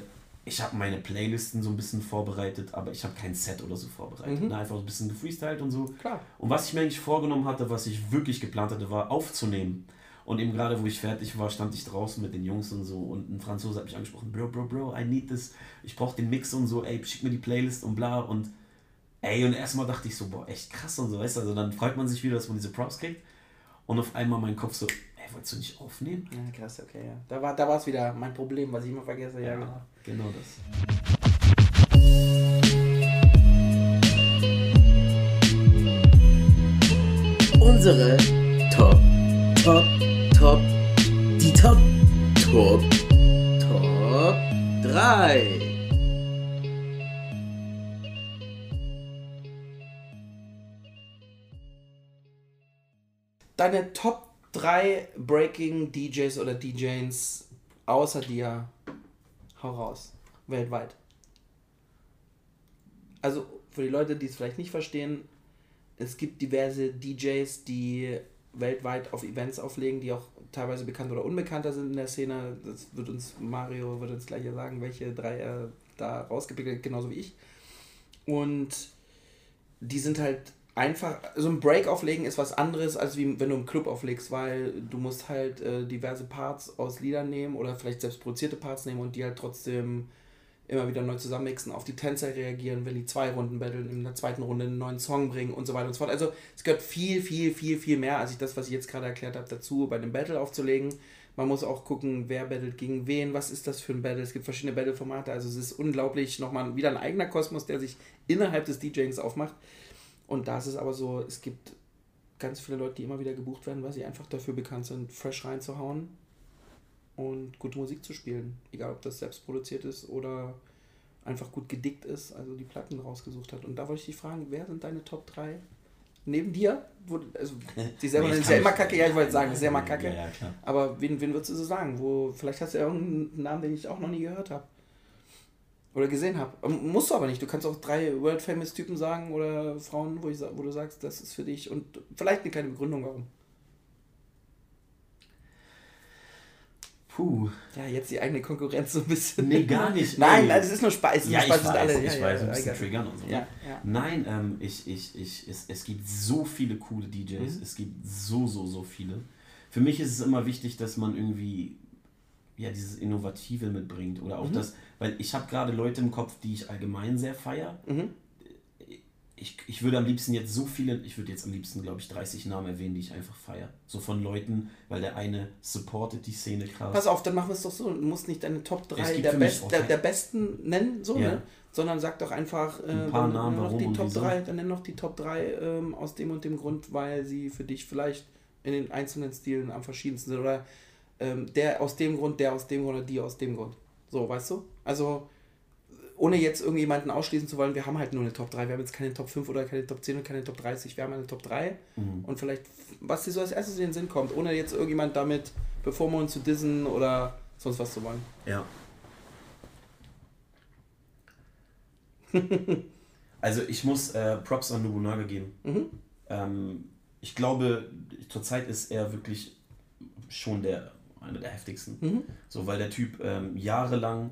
ich habe meine Playlisten so ein bisschen vorbereitet, aber ich habe kein Set oder so vorbereitet. Mhm. Ne? Einfach ein bisschen gefreestylt und so. Klar. Und was ich mir eigentlich vorgenommen hatte, was ich wirklich geplant hatte, war aufzunehmen. Und eben gerade, wo ich fertig war, stand ich draußen mit den Jungs und so und ein Franzose hat mich angesprochen, Bro, Bro, Bro, I need this, ich brauche den Mix und so, ey, schick mir die Playlist und bla und ey, und erstmal dachte ich so, boah, echt krass und so, weißt du, also dann freut man sich wieder, dass man diese Props kriegt und auf einmal mein Kopf so, ey, wolltest du nicht aufnehmen? Ja, krass, okay, ja. Da war da es wieder mein Problem, was ich immer vergesse. Ja, genau. genau das. Unsere Top, Top, Top, die Top, Top, Top 3. Deine Top 3 Breaking DJs oder DJs außer dir, hau raus. Weltweit. Also für die Leute, die es vielleicht nicht verstehen, es gibt diverse DJs, die weltweit auf Events auflegen, die auch teilweise bekannt oder unbekannter sind in der Szene. Das wird uns Mario wird uns gleich sagen, welche drei er da rausgepickt hat, genauso wie ich. Und die sind halt einfach, so ein Break auflegen ist was anderes, als wie wenn du im Club auflegst, weil du musst halt äh, diverse Parts aus Liedern nehmen oder vielleicht selbst produzierte Parts nehmen und die halt trotzdem immer wieder neu zusammenmixen, auf die Tänzer reagieren, wenn die zwei Runden battlen, in der zweiten Runde einen neuen Song bringen und so weiter und so fort. Also es gehört viel, viel, viel, viel mehr, als ich das, was ich jetzt gerade erklärt habe, dazu, bei einem Battle aufzulegen. Man muss auch gucken, wer battelt gegen wen, was ist das für ein Battle. Es gibt verschiedene Battle-Formate, also es ist unglaublich, nochmal wieder ein eigener Kosmos, der sich innerhalb des DJings aufmacht. Und da ist es aber so, es gibt ganz viele Leute, die immer wieder gebucht werden, weil sie einfach dafür bekannt sind, fresh reinzuhauen und gute Musik zu spielen. Egal, ob das selbst produziert ist oder einfach gut gedickt ist, also die Platten rausgesucht hat. Und da wollte ich dich fragen, wer sind deine Top 3? Neben dir? Wo, also, *laughs* die selber Nee, ist ja immer kacke, ja, ich wollte sagen, das ist ja immer kacke. Ja, ja. Aber wen, wen würdest du so sagen? Wo, vielleicht hast du ja irgendeinen Namen, den ich auch noch nie gehört habe. Oder gesehen habe. Ähm, Musst du aber nicht. Du kannst auch drei World Famous Typen sagen oder Frauen, wo, ich, wo du sagst, das ist für dich und vielleicht eine kleine Begründung, warum. Puh. Ja, jetzt die eigene Konkurrenz so ein bisschen. Nee, gar nicht. *laughs* Nein, nein, das ist nur Spaß. Ja, ich weiß, sind ich ja, weiß, ja, ein bisschen triggern und so. Ja, ja. Nein, ähm, ich, ich, ich, es, es gibt so viele coole DJs. Mhm. Es gibt so, so, so viele. Für mich ist es immer wichtig, dass man irgendwie ja, dieses Innovative mitbringt. Oder auch Mhm. das, weil ich habe gerade Leute im Kopf, die ich allgemein sehr feier. Mhm. Ich, ich würde am liebsten jetzt so viele, ich würde jetzt am liebsten, glaube ich, 30 Namen erwähnen, die ich einfach feier. So von Leuten, weil der eine supportet die Szene krass. Pass auf, dann machen wir es doch so. Du musst nicht deine Top Es 3 gibt der, Best, der, der Besten nennen, so, Ja. ne? Sondern sag doch einfach, äh, Ein paar dann, Namen, noch warum die Top wieso. 3, dann nenn noch die Top 3 ähm, aus dem und dem Grund, weil sie für dich vielleicht in den einzelnen Stilen am verschiedensten sind. Oder ähm, der aus dem Grund, der aus dem Grund oder die aus dem Grund. So, weißt du? Also, ohne jetzt irgendjemanden ausschließen zu wollen, wir haben halt nur eine Top 3. Wir haben jetzt keine Top 5 oder keine Top 10 und keine Top 30. Wir haben eine Top 3. Mhm. Und vielleicht, was dir so als erstes in den Sinn kommt, ohne jetzt irgendjemand damit bevormunden zu dissen oder sonst was zu wollen. Ja. *laughs* also ich muss äh, Props an Nobunaga geben. Mhm. Ähm, ich glaube, zurzeit ist er wirklich schon der einer der heftigsten. Mhm. So, weil der Typ ähm, jahrelang,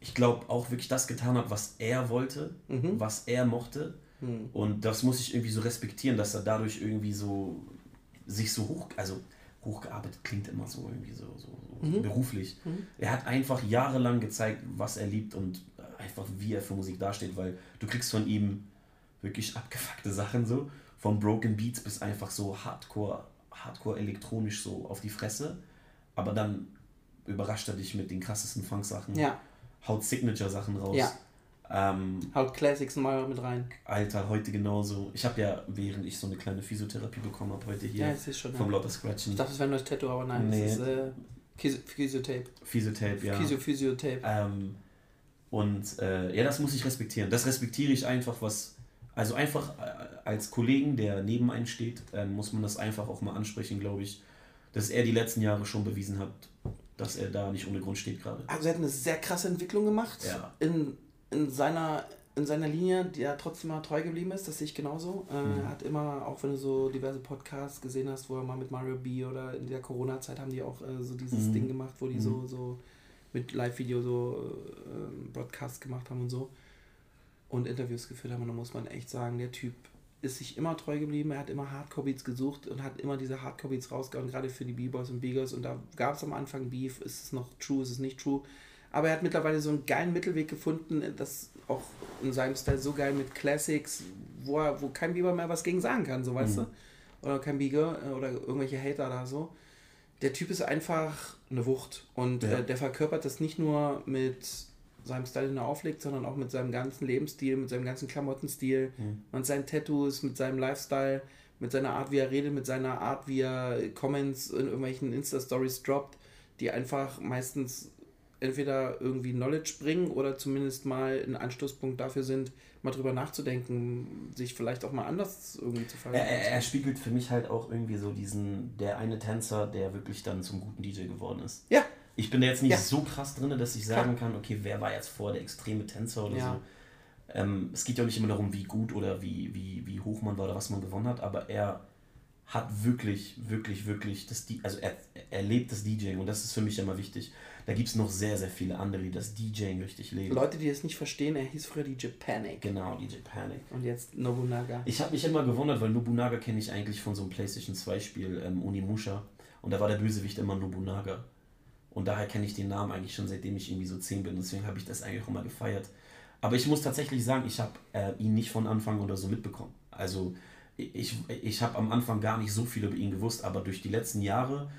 ich glaube, auch wirklich das getan hat, was er wollte, Mhm. was er mochte. Mhm. Und das muss ich irgendwie so respektieren, dass er dadurch irgendwie so sich so hoch, also hochgearbeitet klingt immer so irgendwie so, so, so Mhm. beruflich. Mhm. Er hat einfach jahrelang gezeigt, was er liebt und einfach wie er für Musik dasteht, weil du kriegst von ihm wirklich abgefuckte Sachen so, von Broken Beats bis einfach so Hardcore, Hardcore elektronisch so auf die Fresse, aber dann überrascht er dich mit den krassesten Funk-Sachen, Ja, haut Signature-Sachen raus. Ja. Ähm, haut Classics mal mit rein. Alter, heute genauso. Ich habe ja, während ich so eine kleine Physiotherapie bekommen habe, heute hier Ja, schon. vom Ja. lauter Scratchen. Ich dachte, es wäre ein neues Tattoo, aber nein, Nee. es ist äh, Physio- Physiotape. Physiotape, ja. Physio, Physiotape. Ähm, und äh, ja, das muss ich respektieren. Das respektiere ich einfach, was. Also einfach äh, als Kollegen, der neben einem steht, äh, muss man das einfach auch mal ansprechen, glaube ich, dass er die letzten Jahre schon bewiesen hat, dass er da nicht ohne Grund steht gerade. Also er hat eine sehr krasse Entwicklung gemacht Ja. in, in, seiner, in seiner Linie, die er trotzdem mal treu geblieben ist, das sehe ich genauso. Äh, Mhm. Er hat immer, auch wenn du so diverse Podcasts gesehen hast, wo er mal mit Mario B oder in der Corona-Zeit haben die auch äh, so dieses Mhm. Ding gemacht, wo die Mhm. so, so mit Live-Video so äh, Broadcasts gemacht haben und so und Interviews geführt haben. Und da muss man echt sagen, der Typ ist sich immer treu geblieben. Er hat immer Hardcore-Beats gesucht und hat immer diese Hardcore-Beats rausgehauen, gerade für die B-Boys und B-Girls. Und da gab es am Anfang Beef. Ist es noch true, ist es nicht true? Aber er hat mittlerweile so einen geilen Mittelweg gefunden, das auch in seinem Style so geil mit Classics, wo, er, wo kein Bieber mehr was gegen sagen kann, so weißt Mhm. du? Oder kein Bieger oder irgendwelche Hater da so. Der Typ ist einfach eine Wucht und Ja. äh, der verkörpert das nicht nur mit seinem Style, den er auflegt, sondern auch mit seinem ganzen Lebensstil, mit seinem ganzen Klamottenstil, Mhm. mit seinen Tattoos, mit seinem Lifestyle, mit seiner Art, wie er redet, mit seiner Art, wie er Comments in irgendwelchen Insta-Stories droppt, die einfach meistens entweder irgendwie Knowledge bringen oder zumindest mal ein Anstoßpunkt dafür sind, mal drüber nachzudenken, sich vielleicht auch mal anders irgendwie zu Er, er, er verhalten. spiegelt für mich halt auch irgendwie so diesen, der eine Tänzer, der wirklich dann zum guten DJ geworden ist. Ja, Ich bin da jetzt nicht Ja. so krass drin, dass ich sagen kann, okay, wer war jetzt vor der extreme Tänzer oder Ja. so. Ähm, es geht ja auch nicht immer darum, wie gut oder wie, wie, wie hoch man war oder was man gewonnen hat, aber er hat wirklich, wirklich, wirklich das D also er, er lebt das DJing und das ist für mich immer wichtig. Da gibt es noch sehr, sehr viele andere, die das DJing richtig leben. Leute, die es nicht verstehen, er hieß früher DJ Panic Genau, DJ Panic. und jetzt Nobunaga. Ich habe mich immer gewundert, weil Nobunaga kenne ich eigentlich von so einem PlayStation 2 Spiel, ähm, Onimusha. Und da war der Bösewicht immer Nobunaga. Und daher kenne ich den Namen eigentlich schon seitdem ich irgendwie so 10 bin. Deswegen habe ich das eigentlich auch immer gefeiert. Aber ich muss tatsächlich sagen, ich habe äh, ihn nicht von Anfang oder so mitbekommen. Also ich, ich habe am Anfang gar nicht so viel über ihn gewusst, aber durch die letzten Jahre,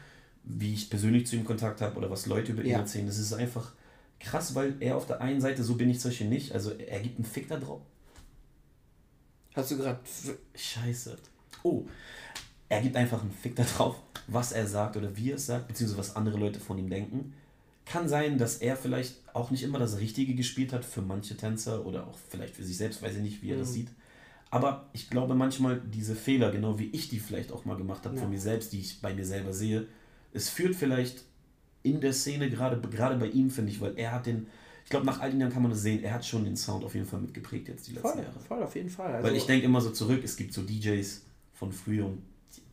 wie ich persönlich zu ihm Kontakt habe oder was Leute über ihn Ja. erzählen, das ist einfach krass, weil er auf der einen Seite, so bin ich zum Beispiel nicht, also er gibt einen Fick da drauf. Hast du gerade. Scheiße. Oh, er gibt einfach einen Fick da drauf, was er sagt oder wie er es sagt, beziehungsweise was andere Leute von ihm denken. Kann sein, dass er vielleicht auch nicht immer das Richtige gespielt hat für manche Tänzer oder auch vielleicht für sich selbst, weiß ich nicht, wie er das Mhm. sieht. Aber ich glaube manchmal diese Fehler, genau wie ich die vielleicht auch mal gemacht habe Ja. von mir selbst, die ich bei mir selber sehe, es führt vielleicht in der Szene gerade gerade bei ihm, finde ich, weil er hat den, ich glaube nach all den Jahren kann man das sehen, er hat schon den Sound auf jeden Fall mitgeprägt jetzt die letzten Voll, Jahre. voll, auf jeden Fall. Also, Weil ich denke immer so zurück, es gibt so DJs von früher und,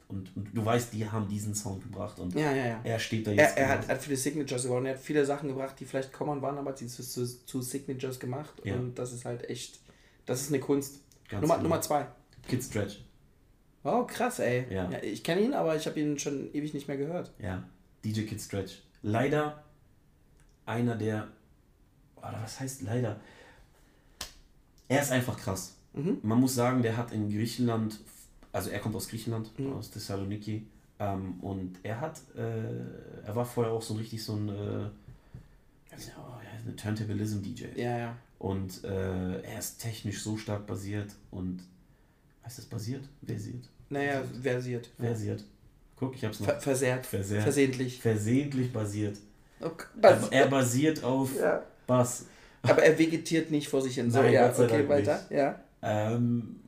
und, und du weißt, die haben diesen Sound gebracht und Ja, ja, ja. er steht da Er, jetzt. er genau. hat, hat viele Signatures gewonnen. Er hat viele Sachen gebracht, die vielleicht common waren, aber sie zu, zu, zu Signatures gemacht. Und das ist halt echt. Das ist eine Kunst. Ganz Nummer, genau. Nummer zwei. Kid Stretch. Oh, krass, ey. Ja. ich kenne ihn, aber ich habe ihn schon ewig nicht mehr gehört. Ja, DJ Kid Stretch. Leider einer der. Oder was heißt leider? Er ist einfach krass. Mhm. Man muss sagen, der hat in Griechenland, also er kommt aus Griechenland, Mhm. aus Thessaloniki, ähm, und er hat, äh, er war vorher auch so richtig so ein, äh, ja, eine Turntablism-DJ. Ja, ja. Und äh, er ist technisch so stark basiert und heißt das basiert? Versiert. Naja, versiert. Versiert. Guck, ich hab's noch. Ver versehrt. Versehrt. Versehentlich. Versehentlich basiert. Oh, Er, was? er basiert auf ja. Bass. Aber er vegetiert nicht vor sich hin. So, Nein, ja, okay, weiter. nicht. Ja. Ähm,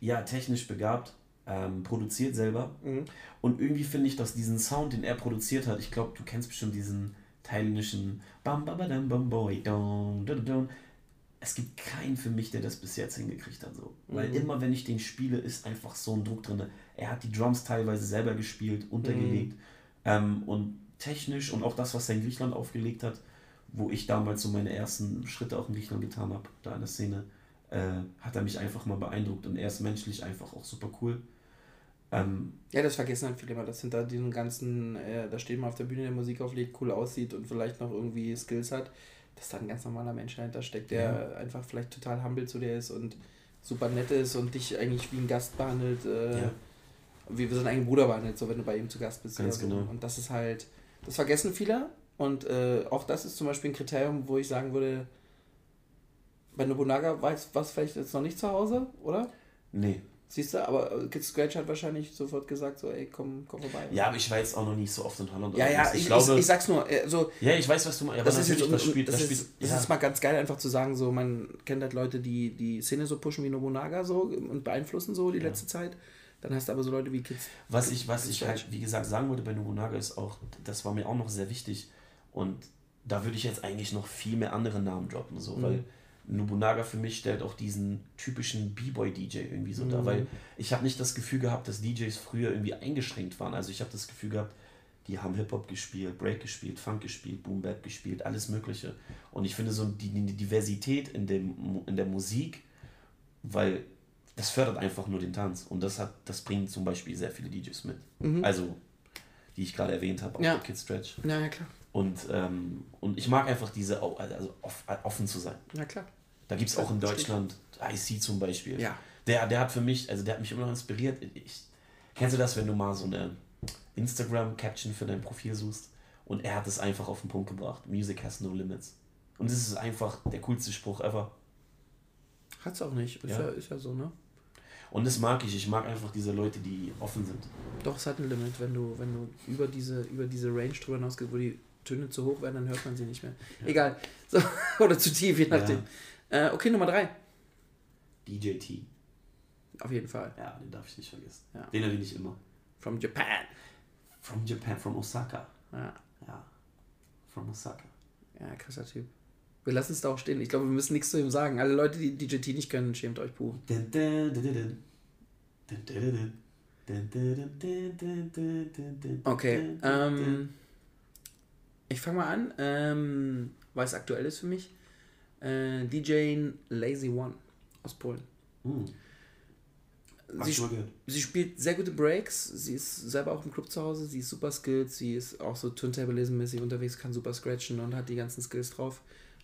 ja, technisch begabt, ähm, produziert selber. Mhm. Und irgendwie finde ich, dass diesen Sound, den er produziert hat, ich glaube, du kennst bestimmt diesen thailändischen Bam Bam Bam Bam Boy. Es gibt keinen für mich, der das bis jetzt hingekriegt hat. So. Weil Mhm. immer, wenn ich den spiele, ist einfach so ein Druck drin. Er hat die Drums teilweise selber gespielt, untergelegt. Mhm. Ähm, und technisch und auch das, was er in Griechenland aufgelegt hat, wo ich damals so meine ersten Schritte auch in Griechenland getan habe, da in der Szene, äh, hat er mich einfach mal beeindruckt und er ist menschlich einfach auch super cool. Ähm, Ja, das vergessen halt viele immer. Das hinter diesem ganzen, äh, da steht man auf der Bühne, der Musik auflegt, cool aussieht und vielleicht noch irgendwie Skills hat, dass da ein ganz normaler Mensch dahinter steckt, der einfach vielleicht total humble zu dir ist und super nett ist und dich eigentlich wie ein Gast behandelt, äh, Ja. wie wir sind eigenen Bruder behandelt, so wenn du bei ihm zu Gast bist. Ganz genau. Und das ist halt, das vergessen viele und äh, auch das ist zum Beispiel ein Kriterium, wo ich sagen würde, bei Nobunaga war es vielleicht jetzt noch nicht zu Hause, oder? nee. Siehst du, aber äh, Scratch hat wahrscheinlich sofort gesagt, so, ey, komm, komm vorbei. Ja, aber ich war jetzt auch noch nicht so oft in Holland. ja, ja ich, ich glaube. ich, ich sag's nur, äh, so, ja, ich weiß, was du meinst. das ist jetzt, das, spielt, das, das ist, spielt, das ja. ist mal ganz geil, einfach zu sagen, so, man kennt halt Leute, die die Szene so pushen wie Nobunaga so und beeinflussen so die Ja. letzte Zeit. Dann hast du aber so Leute wie Kids. Was ich, was ich halt, wie gesagt, sagen wollte bei Nobunaga ist auch, das war mir auch noch sehr wichtig. Und da würde ich jetzt eigentlich noch viel mehr andere Namen droppen, so, Mhm. weil Nobunaga für mich stellt auch diesen typischen B-Boy-DJ irgendwie so Mhm. dar, weil ich habe nicht das Gefühl gehabt, dass DJs früher irgendwie eingeschränkt waren. Also ich habe das Gefühl gehabt, die haben Hip-Hop gespielt, Break gespielt, Funk gespielt, Boom Bap gespielt, alles Mögliche. Und ich finde so die, die Diversität in, dem, in der Musik, weil das fördert einfach nur den Tanz. Und das hat, das bringen zum Beispiel sehr viele DJs mit. Mhm. Also, die ich gerade erwähnt habe, auch Ja. Kid Stretch. Ja, ja, klar. Und, ähm, und ich mag einfach diese, also off, offen zu sein. Ja, klar. Da gibt es auch in. Deutschland IC zum Beispiel. Ja. Der, der hat für mich, also der hat mich immer noch inspiriert. Ich, kennst du das, wenn du mal so eine Instagram-Caption für dein Profil suchst und er hat es einfach auf den Punkt gebracht. Music has no limits. Und das ist einfach der coolste Spruch ever. Hat's auch nicht. Ist Ja. ja, ist ja so, ne? Und das mag ich. Ich mag einfach diese Leute, die offen sind. Doch, es hat ein Limit. Wenn du, wenn du über diese, über diese Range drüber hinausgehst, wo die Töne zu hoch werden, dann hört man sie nicht mehr. Egal. So, *laughs* oder zu tief, je nachdem. Äh, okay, Nummer drei. DJT. Auf jeden Fall. Ja, den darf ich nicht vergessen. Ja. Den erwähne ich immer. From Japan. From Japan, from Osaka. Ja, Ja. From Osaka. ja krasser Typ. Wir lassen es da auch stehen. Ich glaube, wir müssen nichts zu ihm sagen. Alle Leute, die DJT nicht können, schämt euch puh. Okay, ähm, ich fange mal an, ähm, weil es aktuell ist für mich. Äh, DJ Lazy One aus Polen. Hm, Sie, ich schon gehört. sie spielt sehr gute Breaks, sie ist selber auch im Club zu Hause, sie ist super skilled, sie ist auch so Turntablism-mäßig unterwegs, kann super scratchen und hat die ganzen Skills drauf.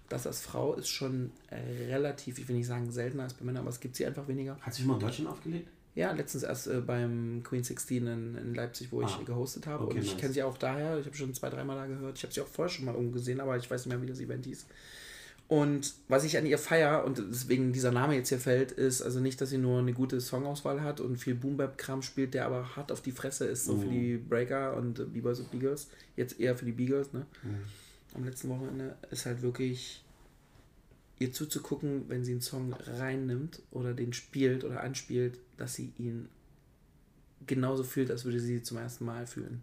Das als Frau ist schon äh, relativ, ich will nicht sagen seltener als bei Männern, aber es gibt sie einfach weniger. Hat sich mal in Deutschland aufgelegt? Ja, letztens erst äh, beim Queen 16 in, in Leipzig, wo ich Ah, gehostet habe. okay, und ich nice. kenne sie auch daher. Ich habe schon zwei, dreimal da gehört. Ich habe sie auch vorher schon mal irgendwo gesehen, aber ich weiß nicht mehr, wie das Event hieß. Und was ich an ihr feier und deswegen dieser Name jetzt hier fällt, ist also nicht, dass sie nur eine gute Songauswahl hat und viel Boom-Bap-Kram spielt, der aber hart auf die Fresse ist, so für Mhm. die Breaker und B-Boys und B-Girls. Jetzt eher für die B-Girls, ne? Mhm. Am letzten Wochenende ist halt wirklich ihr zuzugucken, wenn sie einen Song reinnimmt oder den spielt oder anspielt, dass sie ihn genauso fühlt, als würde sie zum ersten Mal fühlen.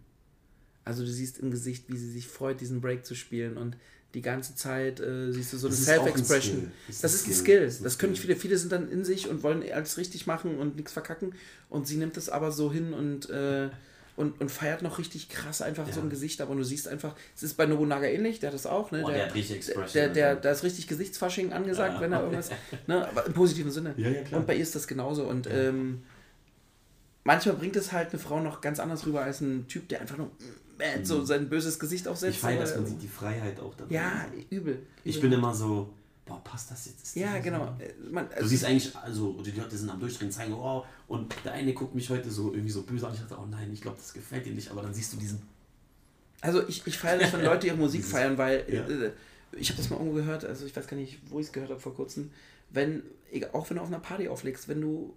Also du siehst im Gesicht, wie sie sich freut, diesen Break zu spielen und die ganze Zeit äh, siehst du so eine Das ist ein Self-Expression. Skill. Das ist ein Skill. Das können nicht viele. Viele sind dann in sich und wollen alles richtig machen und nichts verkacken. Und sie nimmt das aber so hin und, äh, und, und feiert noch richtig krass einfach Ja. so ein Gesicht. Aber du siehst einfach, es ist bei Nobunaga ähnlich, der hat das auch. Ne? Oh, der hat richtig Expression, Der, der, da ist richtig Gesichtsfasching angesagt, Ja. wenn er irgendwas. *laughs* Ne? Aber im positiven Sinne. Ja. Und bei ihr ist das genauso. Und ähm, manchmal bringt es halt eine Frau noch ganz anders rüber als ein Typ, der einfach nur äh, so sein böses Gesicht aufsetzt. Ich feiere, dass aber- man sieht die Freiheit auch dabei. Ja, übel. Ich übel. bin immer so, boah, passt das jetzt? Ja, das genau. so? Äh, Man, Du also, siehst eigentlich, also die Leute sind am Durchdrehen, zeigen, oh, und der eine guckt mich heute so irgendwie so böse an. Ich dachte, oh nein, ich glaube, das gefällt dir nicht. Aber dann siehst du diesen, also ich, ich feiere das, wenn Leute ihre *laughs* Musik Dieses- feiern, weil ja. äh, ich habe das mal irgendwo gehört, also ich weiß gar nicht, wo ich es gehört habe vor kurzem, wenn, auch wenn du auf einer Party auflegst, wenn du,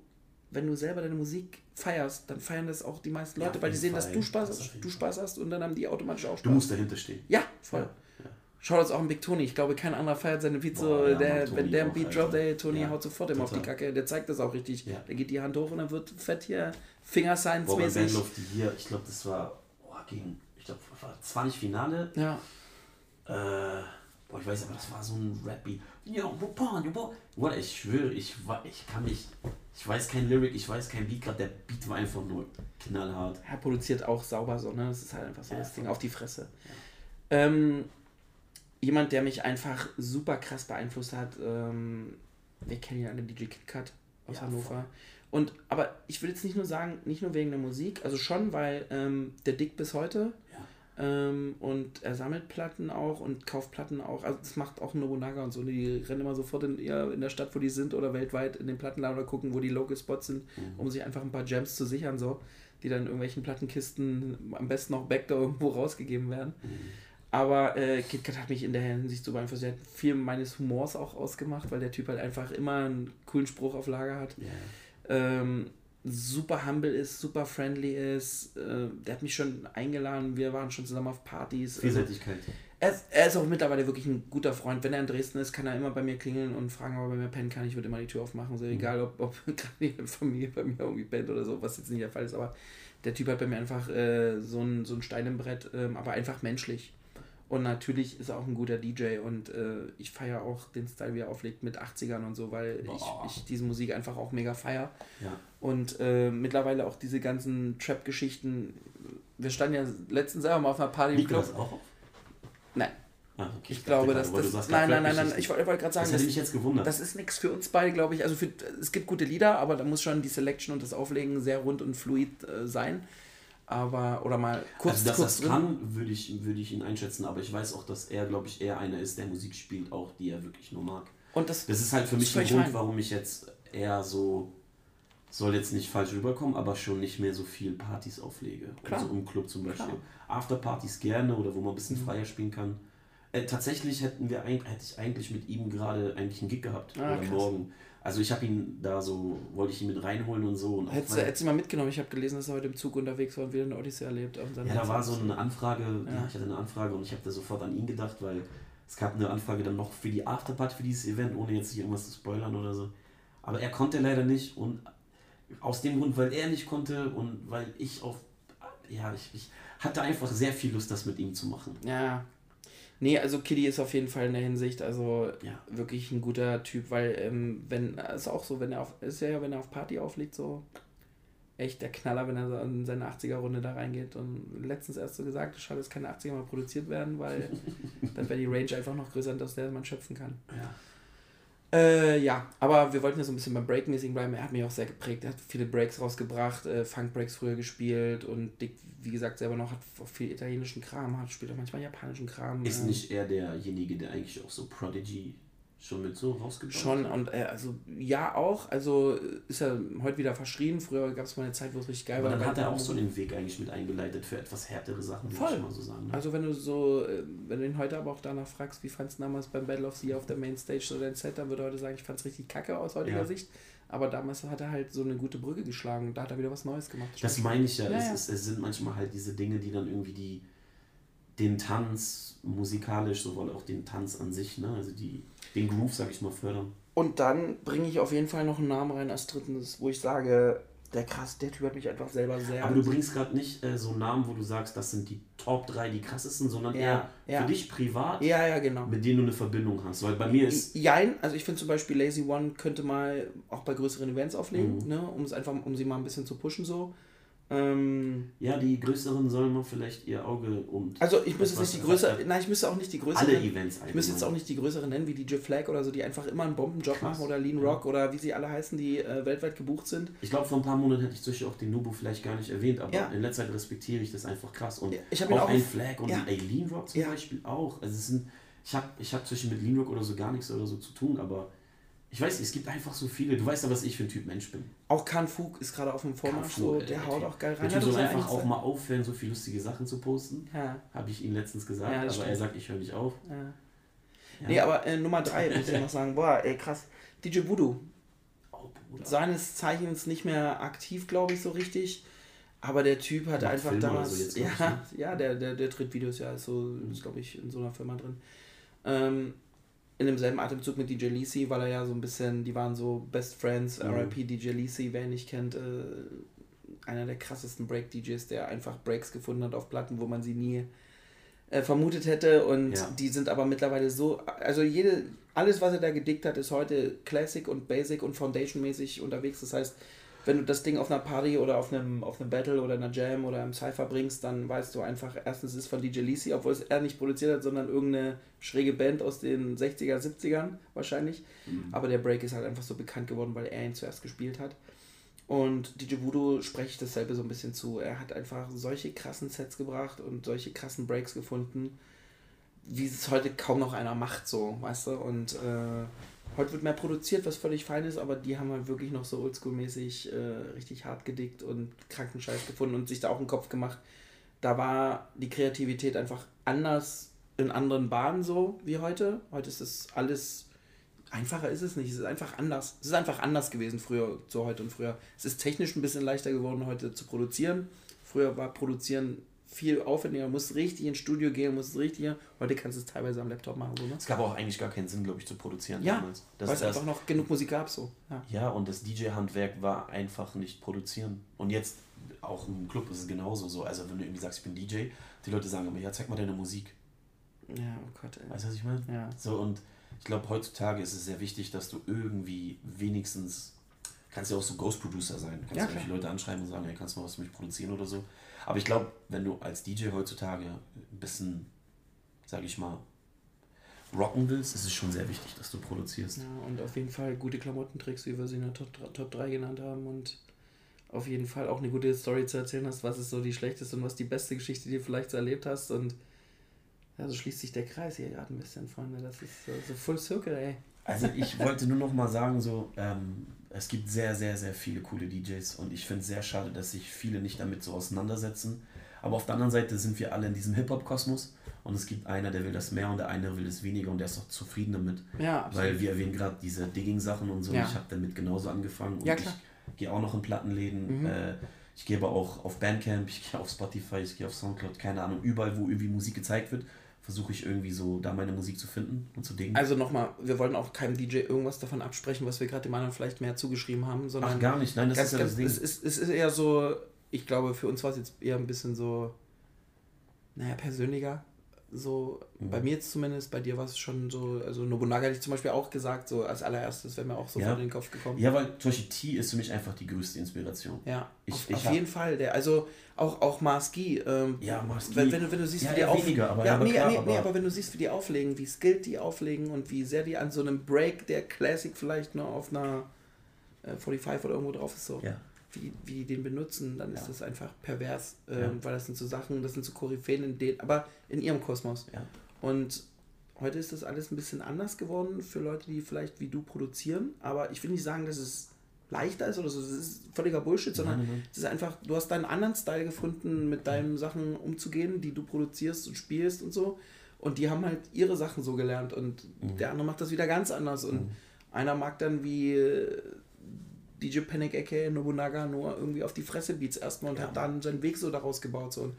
wenn du selber deine Musik feierst, dann feiern das auch die meisten Ja, Leute, auf weil die sehen, dass Fall. du Spaß Das du. Spaß hast und dann haben die automatisch auch Spaß. du musst dahinter stehen. Ja, voll. Ja, ja. Schaut uns auch an Big Tony. Ich glaube, kein anderer feiert seine Beats so. Ja, der, Mann, wenn der auch, Beat droppt, ey, Tony Ja, haut sofort immer auf die. Kacke. Der zeigt das auch richtig. Ja. Der geht die Hand hoch und dann wird fett hier Finger Signs Boah, bei mäßig. Battle of the Year, ich glaube, das war oh, gegen, ich glaube, das war nicht Finale. Ja. Äh, boah, ich weiß aber, das war so ein Rap-Beat. Yo, wo pan, yo, ich schwöre, ich, ich kann nicht, ich weiß kein Lyric, ich weiß kein Beat, gerade der Beat war einfach nur knallhart. Er produziert auch sauber so, ne? Das ist halt einfach so Ja, das Ding auf die Fresse. Ähm, jemand, der mich einfach super krass beeinflusst hat, ähm, wir kennen ja alle DJ KitKat aus Ja, Hannover. Und, aber ich will jetzt nicht nur sagen, nicht nur wegen der Musik, also schon, weil ähm, der Dick bis heute Ja. Ähm, und er sammelt Platten auch und kauft Platten auch. Also das macht auch Nobunaga und so. Die rennen immer sofort in, ja, in der Stadt, wo die sind oder weltweit in den Plattenladen oder gucken, wo die Local Spots sind, Mhm. um sich einfach ein paar Gems zu sichern, so, die dann in irgendwelchen Plattenkisten am besten auch Backdoor irgendwo rausgegeben werden. Mhm. Aber äh, KitKat hat mich in der Hinsicht so beeinflusst. Er hat viel meines Humors auch ausgemacht, weil der Typ halt einfach immer einen coolen Spruch auf Lager hat Ja. ähm, super humble ist, super friendly ist. Äh, der hat mich schon eingeladen, wir waren schon zusammen auf Partys. Also, Vielseitigkeit. er, ist, er ist auch mittlerweile wirklich ein guter Freund. Wenn er in Dresden ist, kann er immer bei mir klingeln und fragen, ob er bei mir pennen kann. Ich würde immer die Tür aufmachen, so egal, ob, ob *laughs* gerade die Familie bei mir irgendwie pennt oder so, was jetzt nicht der Fall ist. Aber der Typ hat bei mir einfach äh, so, ein, so ein Stein im Brett, ähm, aber einfach menschlich. Und natürlich ist er auch ein guter DJ und äh, ich feiere auch den Style, wie er auflegt mit 80ern und so, weil ich, ich diese Musik einfach auch mega feier. Ja. Und äh, mittlerweile auch diese ganzen Trap-Geschichten, wir standen ja letztens selber mal auf einer Party im Liegt Club. das auch auf? Nein. Ah, okay. Ich dachte glaube, dass das. sagst Nein, nein, nein, nein. Ich wollte wollte gerade sagen, Das hätte mich jetzt gewundert. Das ist nichts für uns beide, glaube ich. Also für, es gibt gute Lieder, aber da muss schon die Selection und das Auflegen sehr rund und fluid äh, sein. Aber, oder mal kurz, also, dass kurz das kann, würde ich, würde ich ihn einschätzen, aber ich weiß auch, dass er, glaube ich, eher einer ist, der Musik spielt, auch die er wirklich nur mag. Und das, Das ist halt für mich der Grund, fein. warum ich jetzt eher so, soll jetzt nicht falsch rüberkommen, aber schon nicht mehr so viel Partys auflege. Klar. Also im Club zum Beispiel. Klar. Afterpartys gerne oder wo man ein bisschen Mhm. freier spielen kann. Äh, tatsächlich hätten wir hätte ich eigentlich mit ihm gerade eigentlich einen Gig gehabt. Ah, oder krass. morgen. Also ich habe ihn da so, wollte ich ihn mit reinholen und so. Und hättest, weil- hättest du mal mitgenommen. Ich habe gelesen, dass er heute im Zug unterwegs war und wieder eine Odyssee erlebt. Ja, da war so eine Anfrage, Ja. ja. ich hatte eine Anfrage und ich habe da sofort an ihn gedacht, weil es gab eine Anfrage dann noch für die Afterparty für dieses Event, ohne jetzt hier irgendwas zu spoilern oder so. Aber er konnte leider nicht und aus dem Grund, weil er nicht konnte und weil ich auf, ja, ich, ich hatte einfach sehr viel Lust, das mit ihm zu machen. Ja. Nee, also Kitty ist auf jeden Fall in der Hinsicht, also Ja. wirklich ein guter Typ, weil ähm, wenn, ist auch so, wenn er auf, ist ja, wenn er auf Party auflegt, so echt der Knaller, wenn er in seine 80er-Runde da reingeht und letztens erst so gesagt, schade, dass keine 80er mal produziert werden, weil *laughs* dann wäre die Range einfach noch größer, aus der man schöpfen kann. Ja. Äh, ja, aber wir wollten ja so ein bisschen beim Breakmäßigen bleiben. Er hat mich auch sehr geprägt. Er hat viele Breaks rausgebracht, äh, Funk-Breaks früher gespielt und Dick, wie gesagt, selber noch hat auch viel italienischen Kram, hat spielt auch manchmal japanischen Kram. Ist äh, nicht er derjenige, der eigentlich auch so Prodigy schon mit so rausgebracht Schon, und äh, also ja auch, also ist er heute wieder verschrien. Früher gab es mal eine Zeit, wo es richtig geil Aber war. dann hat er auch so den Weg eigentlich mit eingeleitet für etwas härtere Sachen, würde ich mal so sagen. Ne? Also wenn du so, äh, wenn du ihn heute aber auch danach fragst, wie fandst du damals beim Battle of the Year auf der Mainstage so dein Set, dann würde er heute sagen, ich fand es richtig kacke aus heutiger Ja. Sicht. Aber damals hat er halt so eine gute Brücke geschlagen. Da hat er wieder was Neues gemacht. Das meine ich ja. Ja, es, ja. Ist, es sind manchmal halt diese Dinge, die dann irgendwie die den Tanz musikalisch, sowohl auch den Tanz an sich, ne? also die, den Groove, sag ich mal, fördern. Und dann bringe ich auf jeden Fall noch einen Namen rein als drittens, wo ich sage, der krass, der Typ hat mich einfach selber sehr. Aber du bringst gerade nicht äh, so Namen, wo du sagst, das sind die Top 3, die krassesten, sondern Ja, eher ja. für dich privat, ja, ja, genau. mit denen du eine Verbindung hast. Weil bei mir ist, Jein, also ich finde zum Beispiel Lazy One könnte mal auch bei größeren Events auflegen, Mhm. ne, um es einfach, um sie mal ein bisschen zu pushen so. Ähm, ja, die größeren sollen mal vielleicht ihr Auge und also ich müsste jetzt nicht die größere, nein, ich müsste auch nicht die größere. alle Events Ich müsste jetzt auch nicht die größere nennen, wie DJ Flag oder so, die einfach immer einen Bombenjob Krass. machen oder Lean Ja. Rock oder wie sie alle heißen, die äh, weltweit gebucht sind. Ich glaube, vor ein paar Monaten hätte ich zum Beispiel auch den Nubo vielleicht gar nicht erwähnt, aber Ja. in letzter Zeit respektiere ich das einfach krass. Und Ja, ich auch auch- ein Flag und ja. Lean Rock zum. Beispiel auch. Also es sind, ich habe ich hab zwischen mit Lean Rock oder so gar nichts oder so zu tun, aber ich weiß nicht, es gibt einfach so viele. Du weißt ja, was ich für ein Typ Mensch bin. Auch Kan Fug ist gerade auf dem Vormarsch, so, äh, der haut Typ- auch geil rein. Der Typ soll einfach auch mal aufhören, so viel lustige Sachen zu posten. Ja, Habe ich ihm letztens gesagt, Ja, aber das er stimmt. sagt, ich höre nicht auf. ja. Ja. Nee, aber äh, Nummer drei muss ich *laughs* noch sagen, boah, ey, krass. DJ Voodoo, Oh, Bruder. seines Zeichens nicht mehr aktiv, glaube ich, so richtig. Aber der Typ hat Macht einfach Filme damals. so *laughs* glaub ich, ja, ne? ja, der, der, der tritt Videos ja, ist so, ist, glaube ich, in so einer Firma drin. Ähm, in demselben Atemzug mit DJ Lisi, weil er ja so ein bisschen, die waren so Best Friends, Mhm. RIP DJ Lisi, wer ihn nicht kennt, äh, einer der krassesten Break-DJs, der einfach Breaks gefunden hat auf Platten, wo man sie nie äh, vermutet hätte und Ja. die sind aber mittlerweile so, also jede, alles was er da gedickt hat, ist heute Classic und Basic und Foundation-mäßig unterwegs. Das heißt, wenn du das Ding auf einer Party oder auf einem, auf einem Battle oder einer Jam oder einem Cypher bringst, dann weißt du einfach, erstens ist es von DJ Lisi, obwohl es er nicht produziert hat, sondern irgendeine schräge Band aus den 60er, 70ern wahrscheinlich. Mhm. Aber der Break ist halt einfach so bekannt geworden, weil er ihn zuerst gespielt hat. Und DJ Voodoo spreche ich dasselbe so ein bisschen zu. Er hat einfach solche krassen Sets gebracht und solche krassen Breaks gefunden, wie es heute kaum noch einer macht, so, weißt du? Und äh, heute wird mehr produziert, was völlig fein ist, aber die haben halt wirklich noch so oldschool-mäßig äh, richtig hart gedickt und kranken Scheiß gefunden und sich da auch einen Kopf gemacht. Da war die Kreativität einfach anders in anderen Bahnen so wie heute. Heute ist es alles einfacher ist es nicht. Es ist einfach anders. Es ist einfach anders gewesen früher zu heute und früher. Es ist technisch ein bisschen leichter geworden, heute zu produzieren. Früher war Produzieren viel aufwendiger, musst richtig ins Studio gehen, musst richtig. Heute kannst du es teilweise am Laptop machen, so, ne? Es gab auch eigentlich gar keinen Sinn, glaube ich, zu produzieren Ja, damals. Das, Weil es einfach noch genug Musik gab, so. Ja. ja, und das DJ-Handwerk war einfach nicht produzieren. Und jetzt, auch im Club ist es genauso so. Also wenn du irgendwie sagst, ich bin DJ, die Leute sagen immer, ja, zeig mal deine Musik. Ja, oh Gott, ey. Weißt du, was ich meine? Ja. So, und ich glaube, heutzutage ist es sehr wichtig, dass du irgendwie wenigstens kannst ja auch so Ghost Producer sein. Kannst Ja, irgendwelche Leute anschreiben und sagen, hey, kannst du mal was für mich produzieren oder so. Aber ich glaube, wenn du als DJ heutzutage ein bisschen, sag ich mal, rocken willst, ist es schon sehr wichtig, dass du produzierst. Ja, und auf jeden Fall gute Klamotten trägst, wie wir sie in der Top, Top 3 genannt haben. Und auf jeden Fall auch eine gute Story zu erzählen hast, was ist so die schlechteste und was die beste Geschichte, die du vielleicht so erlebt hast. Und ja, so schließt sich der Kreis hier gerade ein bisschen, Freunde. Das ist so, so Full Circle, ey. Also ich wollte nur noch mal sagen, so, ähm, es gibt sehr, sehr, sehr viele coole DJs und ich finde es sehr schade, dass sich viele nicht damit so auseinandersetzen. Aber auf der anderen Seite sind wir alle in diesem Hip-Hop-Kosmos und es gibt einer, der will das mehr und der eine will das weniger und der ist auch zufrieden damit. Ja, Weil wir erwähnen gerade diese Digging-Sachen und so. Ja. Ich habe damit genauso angefangen. Und Ja, klar. Ich gehe auch noch in Plattenläden. Mhm. Äh, ich gehe aber auch auf Bandcamp, ich gehe auf Spotify, ich gehe auf Soundcloud, keine Ahnung. Überall, wo irgendwie Musik gezeigt wird, versuche ich irgendwie so da meine Musik zu finden und zu dingen. Also nochmal, wir wollen auch keinem DJ irgendwas davon absprechen, was wir gerade dem anderen vielleicht mehr zugeschrieben haben, sondern Ach, gar nicht. Nein, das ganz, ist ja das Ding. es, ist, es ist eher so, ich glaube, für uns war es jetzt eher ein bisschen so, naja, persönlicher. So, Mhm. bei mir jetzt zumindest, bei dir war es schon so, also Nobunaga hätte ich zum Beispiel auch gesagt, so als allererstes wäre mir auch sofort Ja. in den Kopf gekommen. Ja, weil zum Beispiel T ist für mich einfach die größte Inspiration. Ja, Ich- auf, ich auf hab- jeden Fall. Der, also auch, auch Maski. Ähm, Ja, Maski. Wenn, wenn, du, wenn du siehst, Ja, wie die eher auf, weniger, aber- ja, aber nee, klar, nee, nee, aber- aber wenn du siehst, wie die auflegen, wie skilled die auflegen und wie sehr die an so einem Break, der Classic vielleicht nur auf einer äh, 45 oder irgendwo drauf ist, so, Ja. Wie, wie die den benutzen, dann ist Ja. das einfach pervers, ähm, Ja. weil das sind so Sachen, das sind so Koryphäen in den, aber in ihrem Kosmos. Ja. Und heute ist das alles ein bisschen anders geworden für Leute, die vielleicht wie du produzieren, aber ich will nicht sagen, dass es leichter ist oder so, das ist völliger Bullshit, sondern nein. es ist einfach, du hast deinen anderen Style gefunden, mit deinen Sachen umzugehen, die du produzierst und spielst und so. Und die haben halt ihre Sachen so gelernt und Mhm. der andere macht das wieder ganz anders. Und Mhm. einer mag dann wie DJ Panic aka Nobunaga nur irgendwie auf die Fresse Beats erstmal und Ja. hat dann seinen Weg so daraus gebaut. So. Und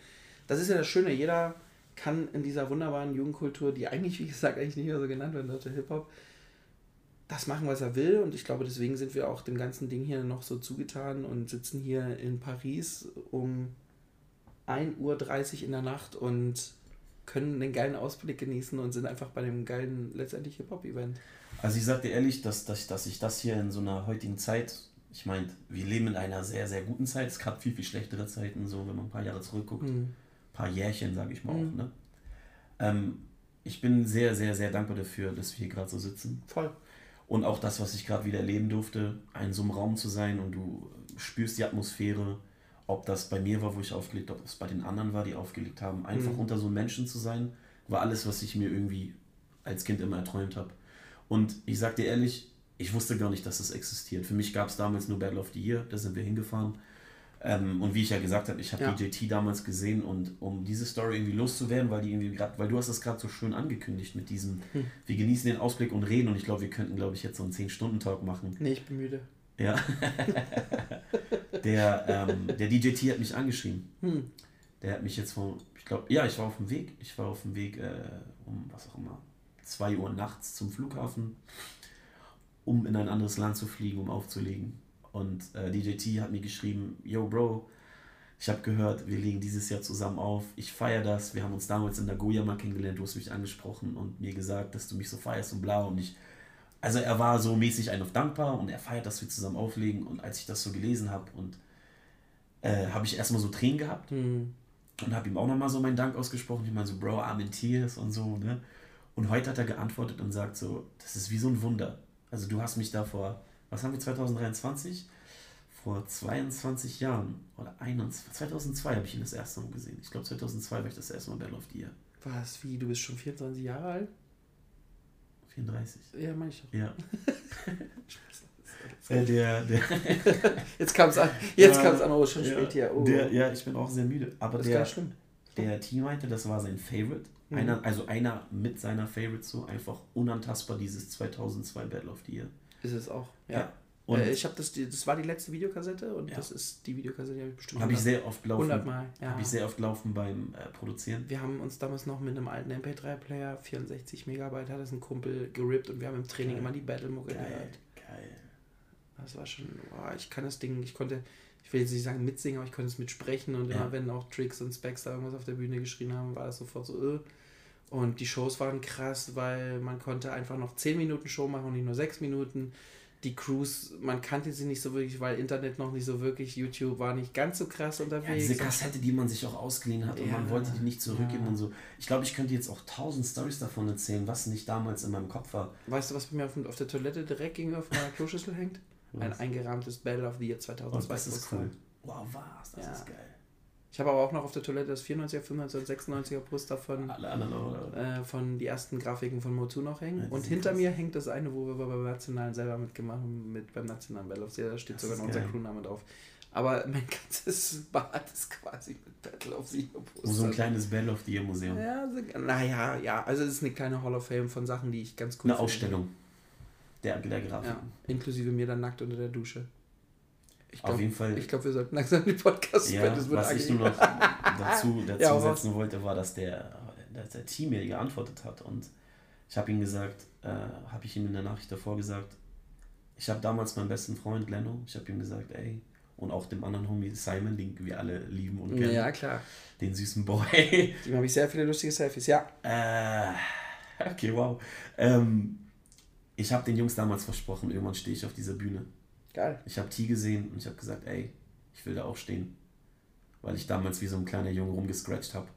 das ist ja das Schöne, jeder kann in dieser wunderbaren Jugendkultur, die eigentlich, wie gesagt, eigentlich nicht mehr so genannt wird, deutsche Hip-Hop, das machen, was er will. Und ich glaube, deswegen sind wir auch dem ganzen Ding hier noch so zugetan und sitzen hier in Paris um 1.30 Uhr in der Nacht und können den geilen Ausblick genießen und sind einfach bei dem geilen, letztendlich Hip-Hop-Event. Also ich sag dir ehrlich, dass, dass, dass ich das hier in so einer heutigen Zeit, ich meine, wir leben in einer sehr, sehr guten Zeit. Es gab viel, viel schlechtere Zeiten, so wenn man ein paar Jahre zurückguckt. Hm. paar Jährchen, sage ich mal Mhm. auch. Ne? Ähm, ich bin sehr, sehr, sehr dankbar dafür, dass wir hier gerade so sitzen. Voll. Und auch das, was ich gerade wieder erleben durfte, in so einem Raum zu sein und du spürst die Atmosphäre, ob das bei mir war, wo ich aufgelegt habe, ob es bei den anderen war, die aufgelegt haben. Einfach Mhm. unter so einem Menschen zu sein, war alles, was ich mir irgendwie als Kind immer erträumt habe. Und ich sag dir ehrlich, ich wusste gar nicht, dass das existiert. Für mich gab es damals nur Battle of the Year, da sind wir hingefahren. Ähm, und wie ich ja gesagt habe, ich habe Ja. DJT damals gesehen und um diese Story irgendwie loszuwerden, weil die irgendwie gerade, weil du hast das gerade so schön angekündigt mit diesem, Hm. wir genießen den Ausblick und reden und ich glaube, wir könnten, glaube ich, jetzt so einen 10-Stunden-Talk machen. Nee, ich bin müde. Ja. *laughs* der, ähm, der DJT hat mich angeschrieben. Hm. Der hat mich jetzt von, ich glaube, ja, ich war auf dem Weg. Ich war auf dem Weg äh, um, was auch immer, 2 Uhr nachts zum Flughafen, um in ein anderes Land zu fliegen, um aufzulegen. Und äh, DJT hat mir geschrieben, yo Bro, ich habe gehört, wir legen dieses Jahr zusammen auf. Ich feiere das. Wir haben uns damals in Nagoya mal kennengelernt. Du hast mich angesprochen und mir gesagt, dass du mich so feierst und bla. Und ich, also er war so mäßig ein auf dankbar und er feiert, dass wir zusammen auflegen. Und als ich das so gelesen habe und äh, habe ich erstmal so Tränen gehabt Hm. und habe ihm auch nochmal so meinen Dank ausgesprochen. Ich meine so, Bro, I'm in tears und so, ne? Und heute hat er geantwortet und sagt so, das ist wie so ein Wunder. Also du hast mich da vor, was haben wir 2023? Vor 22 Jahren oder 21, 2002 habe ich ihn das erste Mal gesehen. Ich glaube 2002 war ich das erste Mal of the Year. Was, wie, du bist schon 24 Jahre alt? 34. Ja, meine ich doch. Ja. *laughs* *laughs* Äh, der, der, *laughs* Jetzt kam es an, jetzt kam es an, oh, schon ja, spät hier. Oh. der, ja, ich bin auch sehr müde. Aber das ist der. Der Team meinte, das war sein Favorite. Mhm. Einer, also einer mit seiner Favorite so, einfach unantastbar dieses 2002 Battle of the Year. Ist es auch. Ja. Und äh, ich habe das, das war die letzte Videokassette und Ja. das ist die Videokassette, die habe ich bestimmt habe ich sehr oft laufen, 100 Mal. Ja. habe ich sehr oft laufen beim äh, Produzieren. Wir haben uns damals noch mit einem alten MP3-Player, 64 Megabyte, hat das ein Kumpel gerippt und wir haben im Training Geil. immer die Battle-Mucke gehört. geil. Das war schon, boah, ich kann das Ding, ich konnte, ich will jetzt nicht sagen mitsingen, aber ich konnte es mitsprechen und Ja. immer wenn auch Tricks und Specs da irgendwas auf der Bühne geschrien haben, war das sofort so, äh. Und die Shows waren krass, weil man konnte einfach noch 10 Minuten Show machen und nicht nur 6 Minuten. die Crews, man kannte sie nicht so wirklich, weil Internet noch nicht so wirklich, YouTube war nicht ganz so krass unterwegs. Ja, diese Kassette, die man sich auch ausgeliehen hat und Ja, man wollte die nicht zurückgeben ja. und so. Ich glaube, ich könnte jetzt auch tausend Stories davon erzählen, was nicht damals in meinem Kopf war. Weißt du, was bei mir auf, auf der Toilette direkt gegenüber von meiner Kloschüssel hängt? Ein eingerahmtes Battle of the Year Oh, 2002. das ist cool. Wow, was? Das Ja. ist geil. Ich habe aber auch noch auf der Toilette das 94er, 95er und 96er Poster von, Alle anderen auch. äh, von die ersten Grafiken von Motu noch hängen. Und hinter krass. mir hängt das eine, wo wir beim Nationalen selber mitgemacht haben, mit beim Nationalen Battle of the Year. Da steht Das sogar noch unser geil. Crewname drauf. Aber mein *laughs* ganzes Bad ist quasi mit Battle of the Year Poster. So ein kleines Battle of the Year Museum. Ja, so, naja, ja, also es ist eine kleine Hall of Fame von Sachen, die ich ganz cool Eine finde. Ausstellung der, der Grafik. Ja, inklusive mir dann nackt unter der Dusche. Ich Auf jeden Fall. Ich glaube, wir sollten langsam die Podcasts Ja, das was ich angenehm. nur noch *laughs* dazu, *laughs* dazu Ja, setzen wollte, war, dass der, dass der Team mir geantwortet hat und ich habe ihm gesagt, äh, habe ich ihm in der Nachricht davor gesagt, ich habe damals meinen besten Freund Leno, ich habe ihm gesagt, ey, und auch dem anderen Homie Simon, den wir alle lieben und kennen, Ja, klar. den süßen Boy. Dem habe ich sehr viele lustige Selfies. Ja, äh, okay, wow. Ähm, ich habe den Jungs damals versprochen, irgendwann stehe ich auf dieser Bühne. geil. Ich habe T gesehen und ich habe gesagt, ey, ich will da auch stehen. Weil ich damals wie so ein kleiner Junge rumgescratcht habe.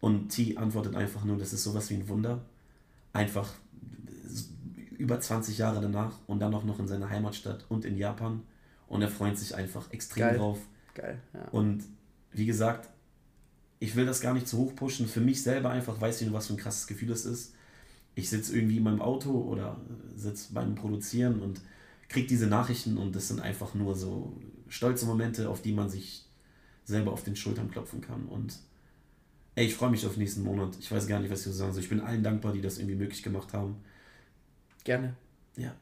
Und T antwortet einfach nur, das ist sowas wie ein Wunder. Einfach über 20 Jahre danach und dann auch noch in seiner Heimatstadt und in Japan. Und er freut sich einfach extrem Geil. drauf. Geil, ja. Und wie gesagt, ich will das gar nicht zu hoch pushen. Für mich selber einfach weiß ich nur, was für ein krasses Gefühl das ist. Ich sitze irgendwie in meinem Auto oder sitze beim Produzieren und kriege diese Nachrichten und das sind einfach nur so stolze Momente, auf die man sich selber auf den Schultern klopfen kann. Und ey, ich freue mich auf nächsten Monat. Ich weiß gar nicht, was ich so sagen soll. Ich bin allen dankbar, die das irgendwie möglich gemacht haben. Gerne. Ja.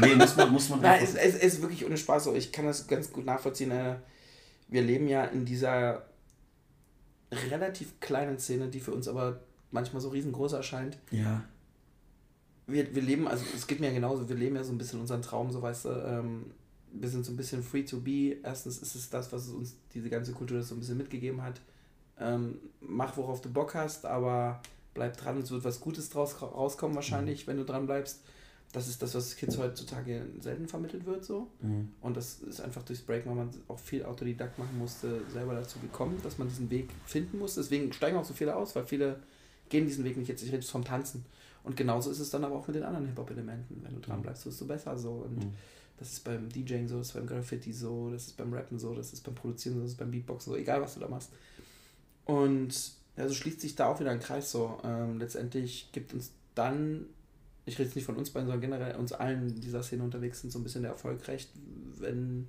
Nee, muss man, muss man *laughs* Nein, einfach- es, es ist wirklich ohne Spaß so. Ich kann das ganz gut nachvollziehen. äh, Wir leben ja in dieser relativ kleinen Szene, die für uns aber manchmal so riesengroß erscheint. Ja, Wir, wir leben, also es geht mir ja genauso, wir leben ja so ein bisschen unseren Traum, so weißt du, ähm, wir sind so ein bisschen free to be. Erstens ist es das, was uns diese ganze Kultur so ein bisschen mitgegeben hat. Ähm, mach, worauf du Bock hast, aber bleib dran, es wird was Gutes draus rauskommen wahrscheinlich, wenn du dran bleibst. Das ist das, was Kids heutzutage selten vermittelt wird, so. mhm. Und das ist einfach durchs Break, weil man auch viel Autodidakt machen musste, selber dazu gekommen, dass man diesen Weg finden muss. Deswegen steigen auch so viele aus, weil viele gehen diesen Weg nicht jetzt. Ich rede jetzt vom Tanzen. Und genauso ist es dann aber auch mit den anderen Hip-Hop-Elementen. Wenn du dran bleibst, wirst du besser so. Und Mhm. das ist beim DJing so, das ist beim Graffiti so, das ist beim Rappen so, das ist beim Produzieren so, das ist beim Beatboxen so, egal was du da machst. Und ja, so schließt sich da auch wieder ein Kreis so. Ähm, letztendlich gibt uns dann, ich rede jetzt nicht von uns beiden, sondern generell uns allen in dieser Szene unterwegs sind, so ein bisschen der Erfolg recht, wenn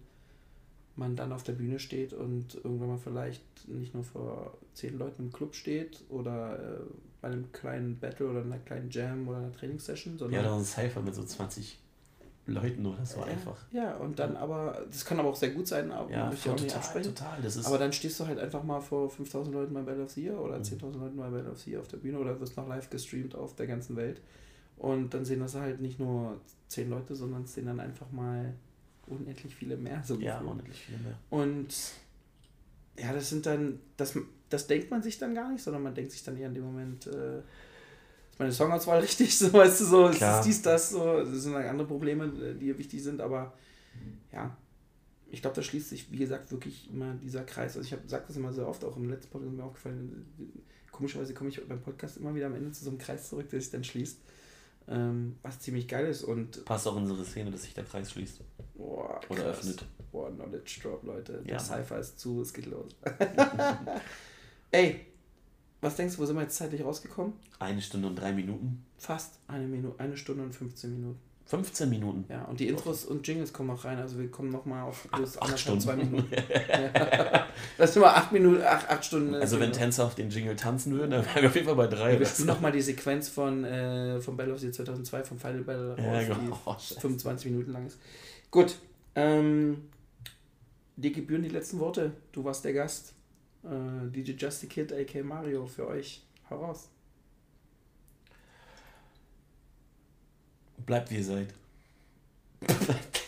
man dann auf der Bühne steht und irgendwann mal vielleicht nicht nur vor zehn Leuten im Club steht oder äh, bei einem kleinen Battle oder einer kleinen Jam oder einer Trainingssession, sondern Ja, ist ein Cypher mit so 20 Leuten oder so ja, einfach. Ja, und dann aber, das kann aber auch sehr gut sein, aber Ja, ich auch nicht total, absprechen. total. Das ist Aber dann stehst du halt einfach mal vor 5000 Leuten bei Battle of the Year oder Mhm. 10.000 Leuten bei Battle of the Year auf der Bühne oder wirst noch live gestreamt auf der ganzen Welt. Und dann sehen das halt nicht nur 10 Leute, sondern es sehen dann einfach mal unendlich viele mehr. So ja, unendlich viel mehr. Und ja, das sind dann, das, das denkt man sich dann gar nicht, sondern man denkt sich dann eher in dem Moment, äh, ist meine Songauswahl *laughs* richtig, so weißt du, so, es Klar. ist dies, das, so, das sind dann andere Probleme, äh, die hier wichtig sind, aber ja, ich glaube, da schließt sich, wie gesagt, wirklich immer dieser Kreis. Also ich sage das immer sehr oft, auch im letzten Podcast ist mir aufgefallen, komischerweise komme ich beim Podcast immer wieder am Ende zu so einem Kreis zurück, der sich dann schließt. Ähm, was ziemlich geil ist und Passt auch in unsere Szene, dass sich der Kreis schließt. boah, Oder krass. öffnet. Boah, Knowledge Drop, Leute. Der Ja, Mann. Cypher ist zu, es geht los. *laughs* *laughs* Ey, was denkst du, wo sind wir jetzt zeitlich rausgekommen? Eine Stunde und drei Minuten. Fast eine Minute, eine Stunde und 15 Minuten. 15 Minuten. Ja, und die Intros und Jingles kommen auch rein, also wir kommen nochmal auf plus Acht Stunden. zwei Minuten. *laughs* ja. Das sind mal acht Minuten, acht, acht Stunden. Also wenn Jingle. Tänzer auf den Jingle tanzen würden, dann wären wir auf jeden Fall bei drei. wir spielen nochmal die Sequenz von, äh, von Battle of the Year 2002, vom Final Battle Ja, raus, genau. Oh, die scheiße. 25 Minuten lang ist. Gut, ähm, dir gebühren die letzten Worte. Du warst der Gast. Äh, DJ Justy Kid, AK Mario, für euch. Hau raus. Bleibt wie ihr seid. *laughs*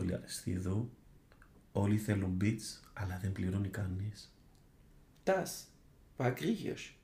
κύριο Αποστόλη Αριστίδου. Όλοι θέλουν beats, αλλά δεν πληρώνει κανείς. Das war griechisch.